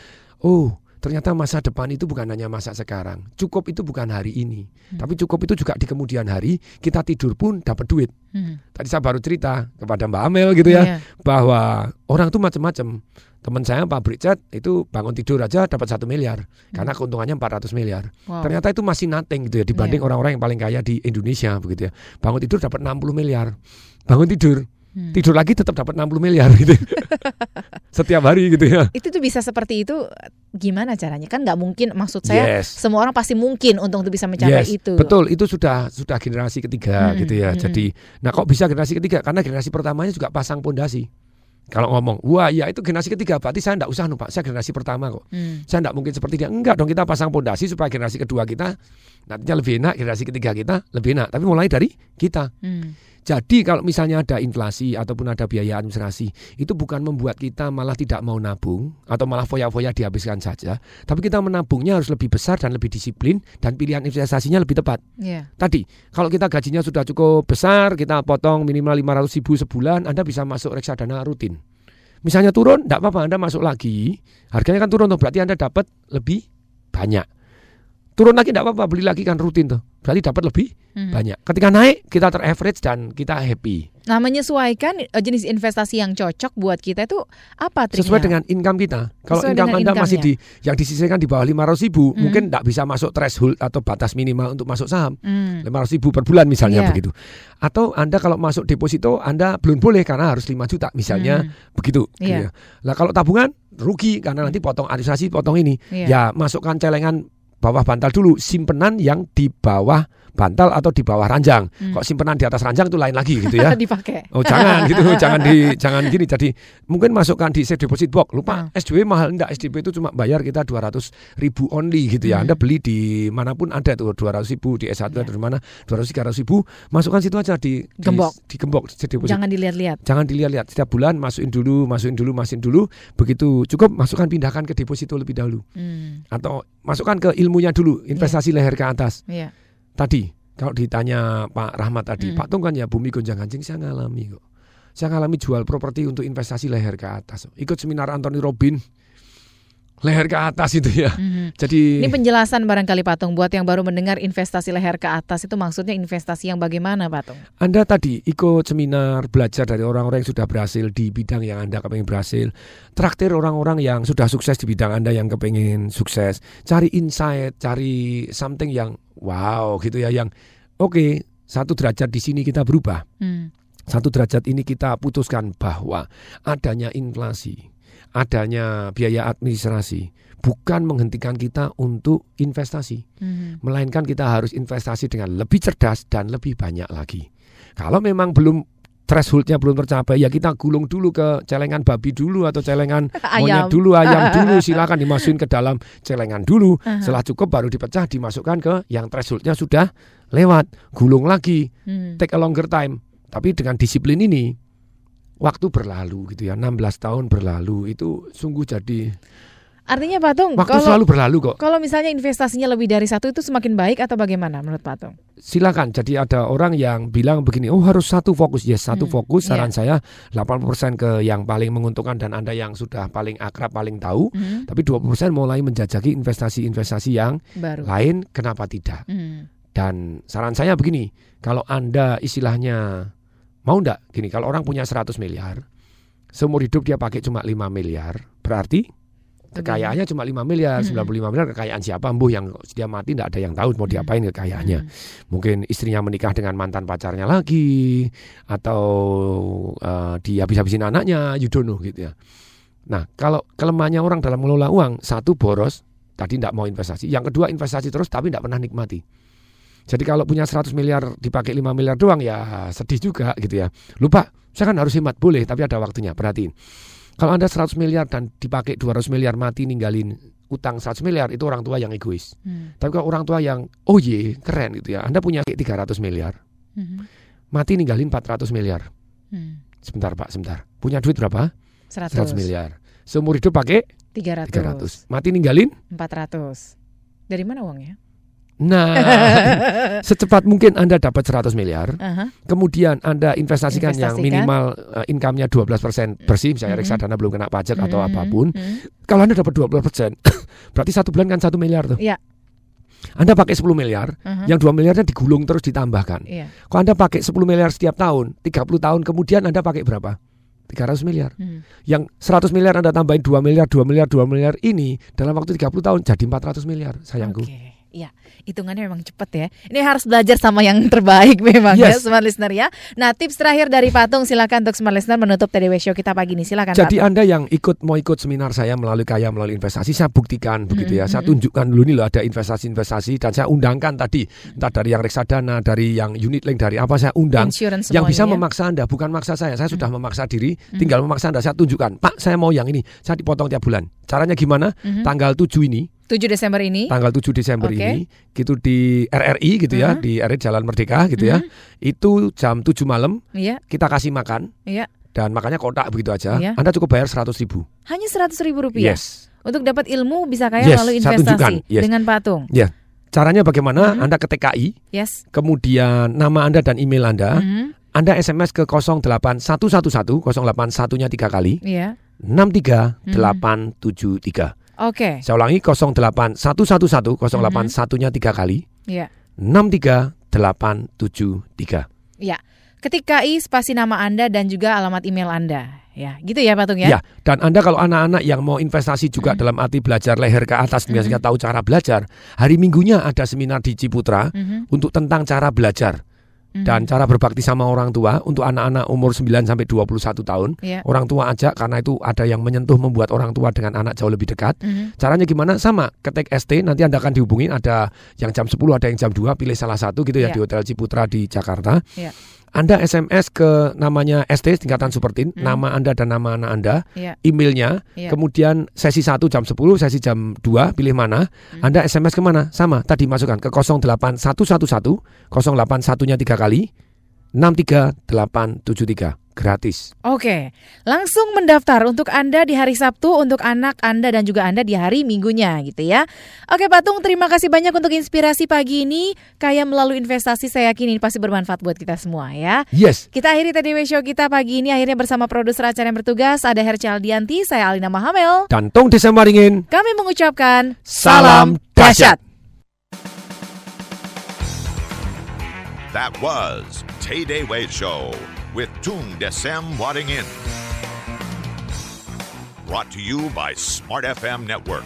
S3: Oh, ternyata masa depan itu bukan hanya masa sekarang. Cukup itu bukan hari ini,
S2: Hmm.
S3: tapi cukup itu juga di kemudian hari kita tidur pun dapat duit.
S2: Hmm.
S3: Tadi saya baru cerita kepada Mbak Amel gitu ya
S2: Iya.
S3: bahwa orang tuh macam-macam. Teman saya pabrik cat itu bangun tidur aja dapat satu miliar karena keuntungannya 400 miliar.
S2: Wow.
S3: Ternyata itu masih nothing gitu ya dibanding
S2: Iya.
S3: orang-orang yang paling kaya di Indonesia begitu ya. Bangun tidur dapat 60 miliar. Bangun tidur
S2: Hmm.
S3: tidur lagi tetap dapat 60 miliar gitu. Setiap hari gitu ya.
S2: Itu tuh bisa seperti itu gimana caranya? Kan nggak mungkin maksud saya
S3: Yes.
S2: semua orang pasti mungkin untuk bisa mencapai
S3: Yes,
S2: itu.
S3: Betul, itu sudah sudah generasi ketiga
S2: Mm-mm,
S3: gitu ya.
S2: mm-mm.
S3: Jadi, nah kok bisa generasi ketiga? Karena generasi pertamanya juga pasang pondasi. Kalau ngomong, wah ya itu generasi ketiga, berarti saya enggak usah numpak, saya generasi pertama kok.
S2: Hmm.
S3: Saya enggak mungkin seperti dia. Enggak dong, kita pasang pondasi supaya generasi kedua kita nantinya lebih enak, generasi ketiga kita lebih enak. Tapi mulai dari kita.
S2: Hmm.
S3: Jadi kalau misalnya ada inflasi ataupun ada biaya administrasi, itu bukan membuat kita malah tidak mau nabung atau malah foya-foya dihabiskan saja, tapi kita menabungnya harus lebih besar dan lebih disiplin dan pilihan investasinya lebih tepat.
S2: Iya.
S3: Tadi, kalau kita gajinya sudah cukup besar, kita potong minimal 500 ribu sebulan, Anda bisa masuk reksadana rutin. Misalnya turun, tidak apa-apa, Anda masuk lagi. Harganya kan turun, berarti Anda dapat lebih banyak. Turun lagi tidak apa-apa, beli lagi kan rutin tuh. Berarti dapat lebih
S2: Hmm.
S3: banyak. Ketika naik, kita teraverage dan kita happy.
S2: Nah, menyesuaikan eh, jenis investasi yang cocok buat kita itu apa triknya?
S3: Sesuai dengan income kita. Kalau
S2: Sesuai
S3: income Anda masih di yang disisihkan di bawah 500 ribu,
S2: Hmm.
S3: mungkin tidak bisa masuk threshold atau batas minimal untuk masuk saham.
S2: Hmm.
S3: 500 ribu per bulan misalnya
S2: Iya.
S3: begitu. Atau Anda kalau masuk deposito Anda belum boleh karena harus 5 juta misalnya
S2: Hmm.
S3: begitu. gitu
S2: Iya.
S3: ya. Nah kalau tabungan rugi karena nanti potong administrasi potong ini.
S2: Iya.
S3: Ya masukkan celengan bawah bantal dulu simpenan yang di bawah bantal atau di bawah ranjang.
S2: Hmm.
S3: Kok simpenan di atas ranjang itu lain lagi gitu ya.
S2: Dipakai.
S3: Oh jangan gitu, jangan di jangan gini. Jadi mungkin masukkan di safe deposit box. Lupa SDW mahal enggak? SDW itu cuma bayar kita 200 ribu only gitu ya.
S2: Hmm.
S3: Anda beli di mana pun ada tuh 200 ribu di S1 atau di mana 200 300 ribu. Masukkan situ aja di di-
S2: Gembok.
S3: di, gembok safe deposit.
S2: Jangan dilihat-lihat.
S3: Jangan dilihat-lihat setiap bulan masukin dulu, masukin dulu, masukin dulu. Begitu cukup masukkan pindahkan ke deposito lebih dahulu.
S2: Hmm.
S3: Atau masukkan ke ilmunya dulu, investasi leher ke atas.
S2: Iya.
S3: Tadi kalau ditanya Pak Rahmat tadi,
S2: Hmm.
S3: Pak Tung kan ya bumi gonjang ganjing saya ngalami kok. Saya ngalami jual properti untuk investasi leher ke atas. Ikut seminar Anthony Robin leher ke atas itu ya.
S2: Mhm.
S3: Jadi
S2: Ini penjelasan barangkali Patung buat yang baru mendengar investasi leher ke atas itu maksudnya investasi yang bagaimana Patung?
S3: Anda tadi ikut seminar belajar dari orang-orang yang sudah berhasil di bidang yang Anda kepengen berhasil. Traktir orang-orang yang sudah sukses di bidang Anda yang kepengen sukses. Cari insight, cari something yang wow gitu ya. Yang oke satu derajat di sini kita berubah.
S2: Hmm.
S3: Satu derajat ini kita putuskan bahwa adanya inflasi, adanya biaya administrasi bukan menghentikan kita untuk investasi.
S2: Mhm.
S3: Melainkan kita harus investasi dengan lebih cerdas dan lebih banyak lagi. Kalau memang belum thresholdnya belum tercapai ya kita gulung dulu ke celengan babi dulu atau celengan
S2: Ayam.
S3: monyet dulu ayam dulu silakan dimasukin ke dalam celengan dulu setelah cukup baru dipecah dimasukkan ke yang thresholdnya sudah lewat gulung lagi
S2: Hmm.
S3: take a longer time tapi dengan disiplin ini waktu berlalu gitu ya 16 tahun berlalu itu sungguh jadi
S2: Artinya Patung
S3: waktu
S2: kalau
S3: selalu berlalu kok
S2: kalau misalnya investasinya lebih dari satu itu semakin baik atau bagaimana menurut Patung?
S3: silakan jadi ada orang yang bilang begini oh harus satu fokus yes satu
S2: Hmm,
S3: fokus saran
S2: iya.
S3: saya 80% ke yang paling menguntungkan dan anda yang sudah paling akrab paling tahu
S2: Hmm.
S3: tapi 20% mulai menjajaki investasi-investasi yang
S2: Baru.
S3: lain kenapa tidak
S2: Hmm.
S3: dan saran saya begini kalau anda istilahnya mau ndak gini kalau orang punya 100 miliar seumur hidup dia pakai cuma 5 miliar berarti kekayaannya cuma 5 miliar,
S2: Mm-mm.
S3: 95 miliar kekayaan siapa mbuh yang dia mati tidak ada yang tahu mau diapain kekayaannya. Mungkin istrinya menikah dengan mantan pacarnya lagi atau eh, dihabis-habisin anaknya, you don't know gitu ya. Nah, kalau kelemahannya orang dalam mengelola uang, satu boros, tadi tidak mau investasi. Yang kedua investasi terus tapi tidak pernah nikmati. Jadi kalau punya 100 miliar dipakai 5 miliar doang ya sedih juga gitu ya. Lupa, saya kan harus hemat boleh tapi ada waktunya. Perhatiin. Kalau Anda 100 miliar dan dipakai 200 miliar mati ninggalin utang 100 miliar itu orang tua yang egois.
S2: Hmm.
S3: Tapi kalau orang tua yang oh ye keren gitu ya. Anda punya 300 miliar,
S2: Mhm.
S3: mati ninggalin 400 miliar.
S2: Hmm.
S3: Sebentar Pak, sebentar. Punya duit berapa?
S2: 100.
S3: miliar. Seumur hidup pakai
S2: 300.
S3: 300. Mati ninggalin
S2: 400. Dari mana uangnya?
S3: Nah, secepat mungkin Anda dapat 100 miliar,
S2: Aha.
S3: kemudian Anda investasikan, yang
S2: Investasikan.
S3: minimal uh, income-nya 12% bersih, misalnya
S2: Mhm.
S3: reksadana belum kena pajak atau
S2: Mhm,
S3: apa pun.
S2: mhm.
S3: Kalau Anda dapat 12%, berarti satu bulan kan satu miliar tuh.
S2: Iya.
S3: Anda pakai 10 miliar,
S2: Mhm.
S3: yang 2 miliarnya digulung terus ditambahkan.
S2: Iya.
S3: Kalau Anda pakai 10 miliar setiap tahun, 30 tahun kemudian Anda pakai berapa? 300 miliar.
S2: Hmm.
S3: Yang 100 miliar Anda tambahin 2 miliar, 2 miliar, 2 miliar ini dalam waktu 30 tahun jadi 400 miliar, sayangku.
S2: Iya, hitungannya memang cepat ya. Ini harus belajar sama yang terbaik memang ya,
S3: Yes.
S2: smart listener ya. Nah, tips terakhir dari Patung silakan untuk smart listener menutup TDW Show kita pagi ini. Silakan
S3: Jadi
S2: Patung.
S3: Anda yang ikut mau ikut seminar saya melalui kaya melalui investasi saya buktikan begitu ya. Saya
S2: mhm.
S3: tunjukkan dulu nih loh ada investasi-investasi dan saya undangkan tadi entah dari yang reksadana, dari yang unit link, dari apa saya undang
S2: Insurance
S3: yang bisa
S2: ya.
S3: memaksa Anda, bukan maksa saya. Saya sudah memaksa diri,
S2: Mhm.
S3: tinggal memaksa Anda. Saya tunjukkan, "Pak, saya mau yang ini." Saya dipotong tiap bulan. Caranya gimana?
S2: Mhm.
S3: Tanggal 7 ini
S2: 7 Desember ini.
S3: tanggal 7 Desember
S2: Oke.
S3: ini gitu di RRI gitu ya,
S2: Mhm.
S3: di RRI Jalan Merdeka gitu ya.
S2: Mhm.
S3: Itu jam 7 malam
S2: Iya,
S3: kita kasih makan
S2: iya.
S3: dan makannya kotak begitu aja.
S2: Iya.
S3: Anda cukup bayar 100 ribu.
S2: Hanya 100 ribu rupiah.
S3: Yes.
S2: Untuk dapat ilmu bisa kaya
S3: Yes,
S2: melalui investasi.
S3: Yes.
S2: dengan Patung.
S3: Ya. Caranya bagaimana?
S2: Mhm.
S3: Anda ke TKI,
S2: Yes.
S3: kemudian nama Anda dan email Anda.
S2: Mhm.
S3: Anda SMS ke 08111 081-nya tiga kali.
S2: Iya.
S3: 63873.
S2: Oke.
S3: Saya ulangi 08111 081-nya tiga kali.
S2: Iya.
S3: 63873.
S2: Iya. Ketika I spasi nama Anda dan juga alamat email Anda. Ya, gitu ya Patung ya.
S3: Ya, dan Anda kalau anak-anak yang mau investasi juga dalam arti belajar leher ke atas biasanya tahu cara belajar. Hari Minggunya ada seminar di Ciputra
S2: Mhm.
S3: untuk tentang cara belajar. Dan cara berbakti sama orang tua untuk anak-anak umur 9 sampai 21 tahun.
S2: Iya.
S3: Orang tua ajak karena itu ada yang menyentuh membuat orang tua dengan anak jauh lebih dekat.
S2: Mhm.
S3: Caranya gimana? Sama, ketik ST nanti Anda akan dihubungin ada yang jam 10, ada yang jam 2, pilih salah satu gitu ya
S2: Iya.
S3: di Hotel Ciputra di Jakarta.
S2: Iya.
S3: Anda SMS ke namanya ST tingkatan Supertin,
S2: Hmm.
S3: nama Anda dan nama anak Anda,
S2: Iya.
S3: emailnya,
S2: Iya.
S3: kemudian sesi 1 jam 10, sesi jam 2 pilih mana,
S2: Hmm.
S3: Anda SMS ke mana? Sama, tadi masukkan ke 08111 081-nya tiga kali, 63873, gratis.
S2: Oke, langsung mendaftar untuk Anda di hari Sabtu, untuk anak Anda dan juga Anda di hari Minggunya gitu ya. Oke Patung, terima kasih banyak untuk inspirasi pagi ini. Kaya melalui investasi saya yakin ini pasti bermanfaat buat kita semua ya.
S3: Yes.
S2: Kita akhiri TDW Show kita pagi ini akhirnya bersama produser acara yang bertugas ada Hercal Dianti, saya Alina Mahamel.
S3: Dan Tong Desa Maringin,
S2: Kami mengucapkan
S3: Salam dahsyat.
S1: That was Tay Day Way Show with Tung Desem Wadding In. Brought to you by Smart FM Network.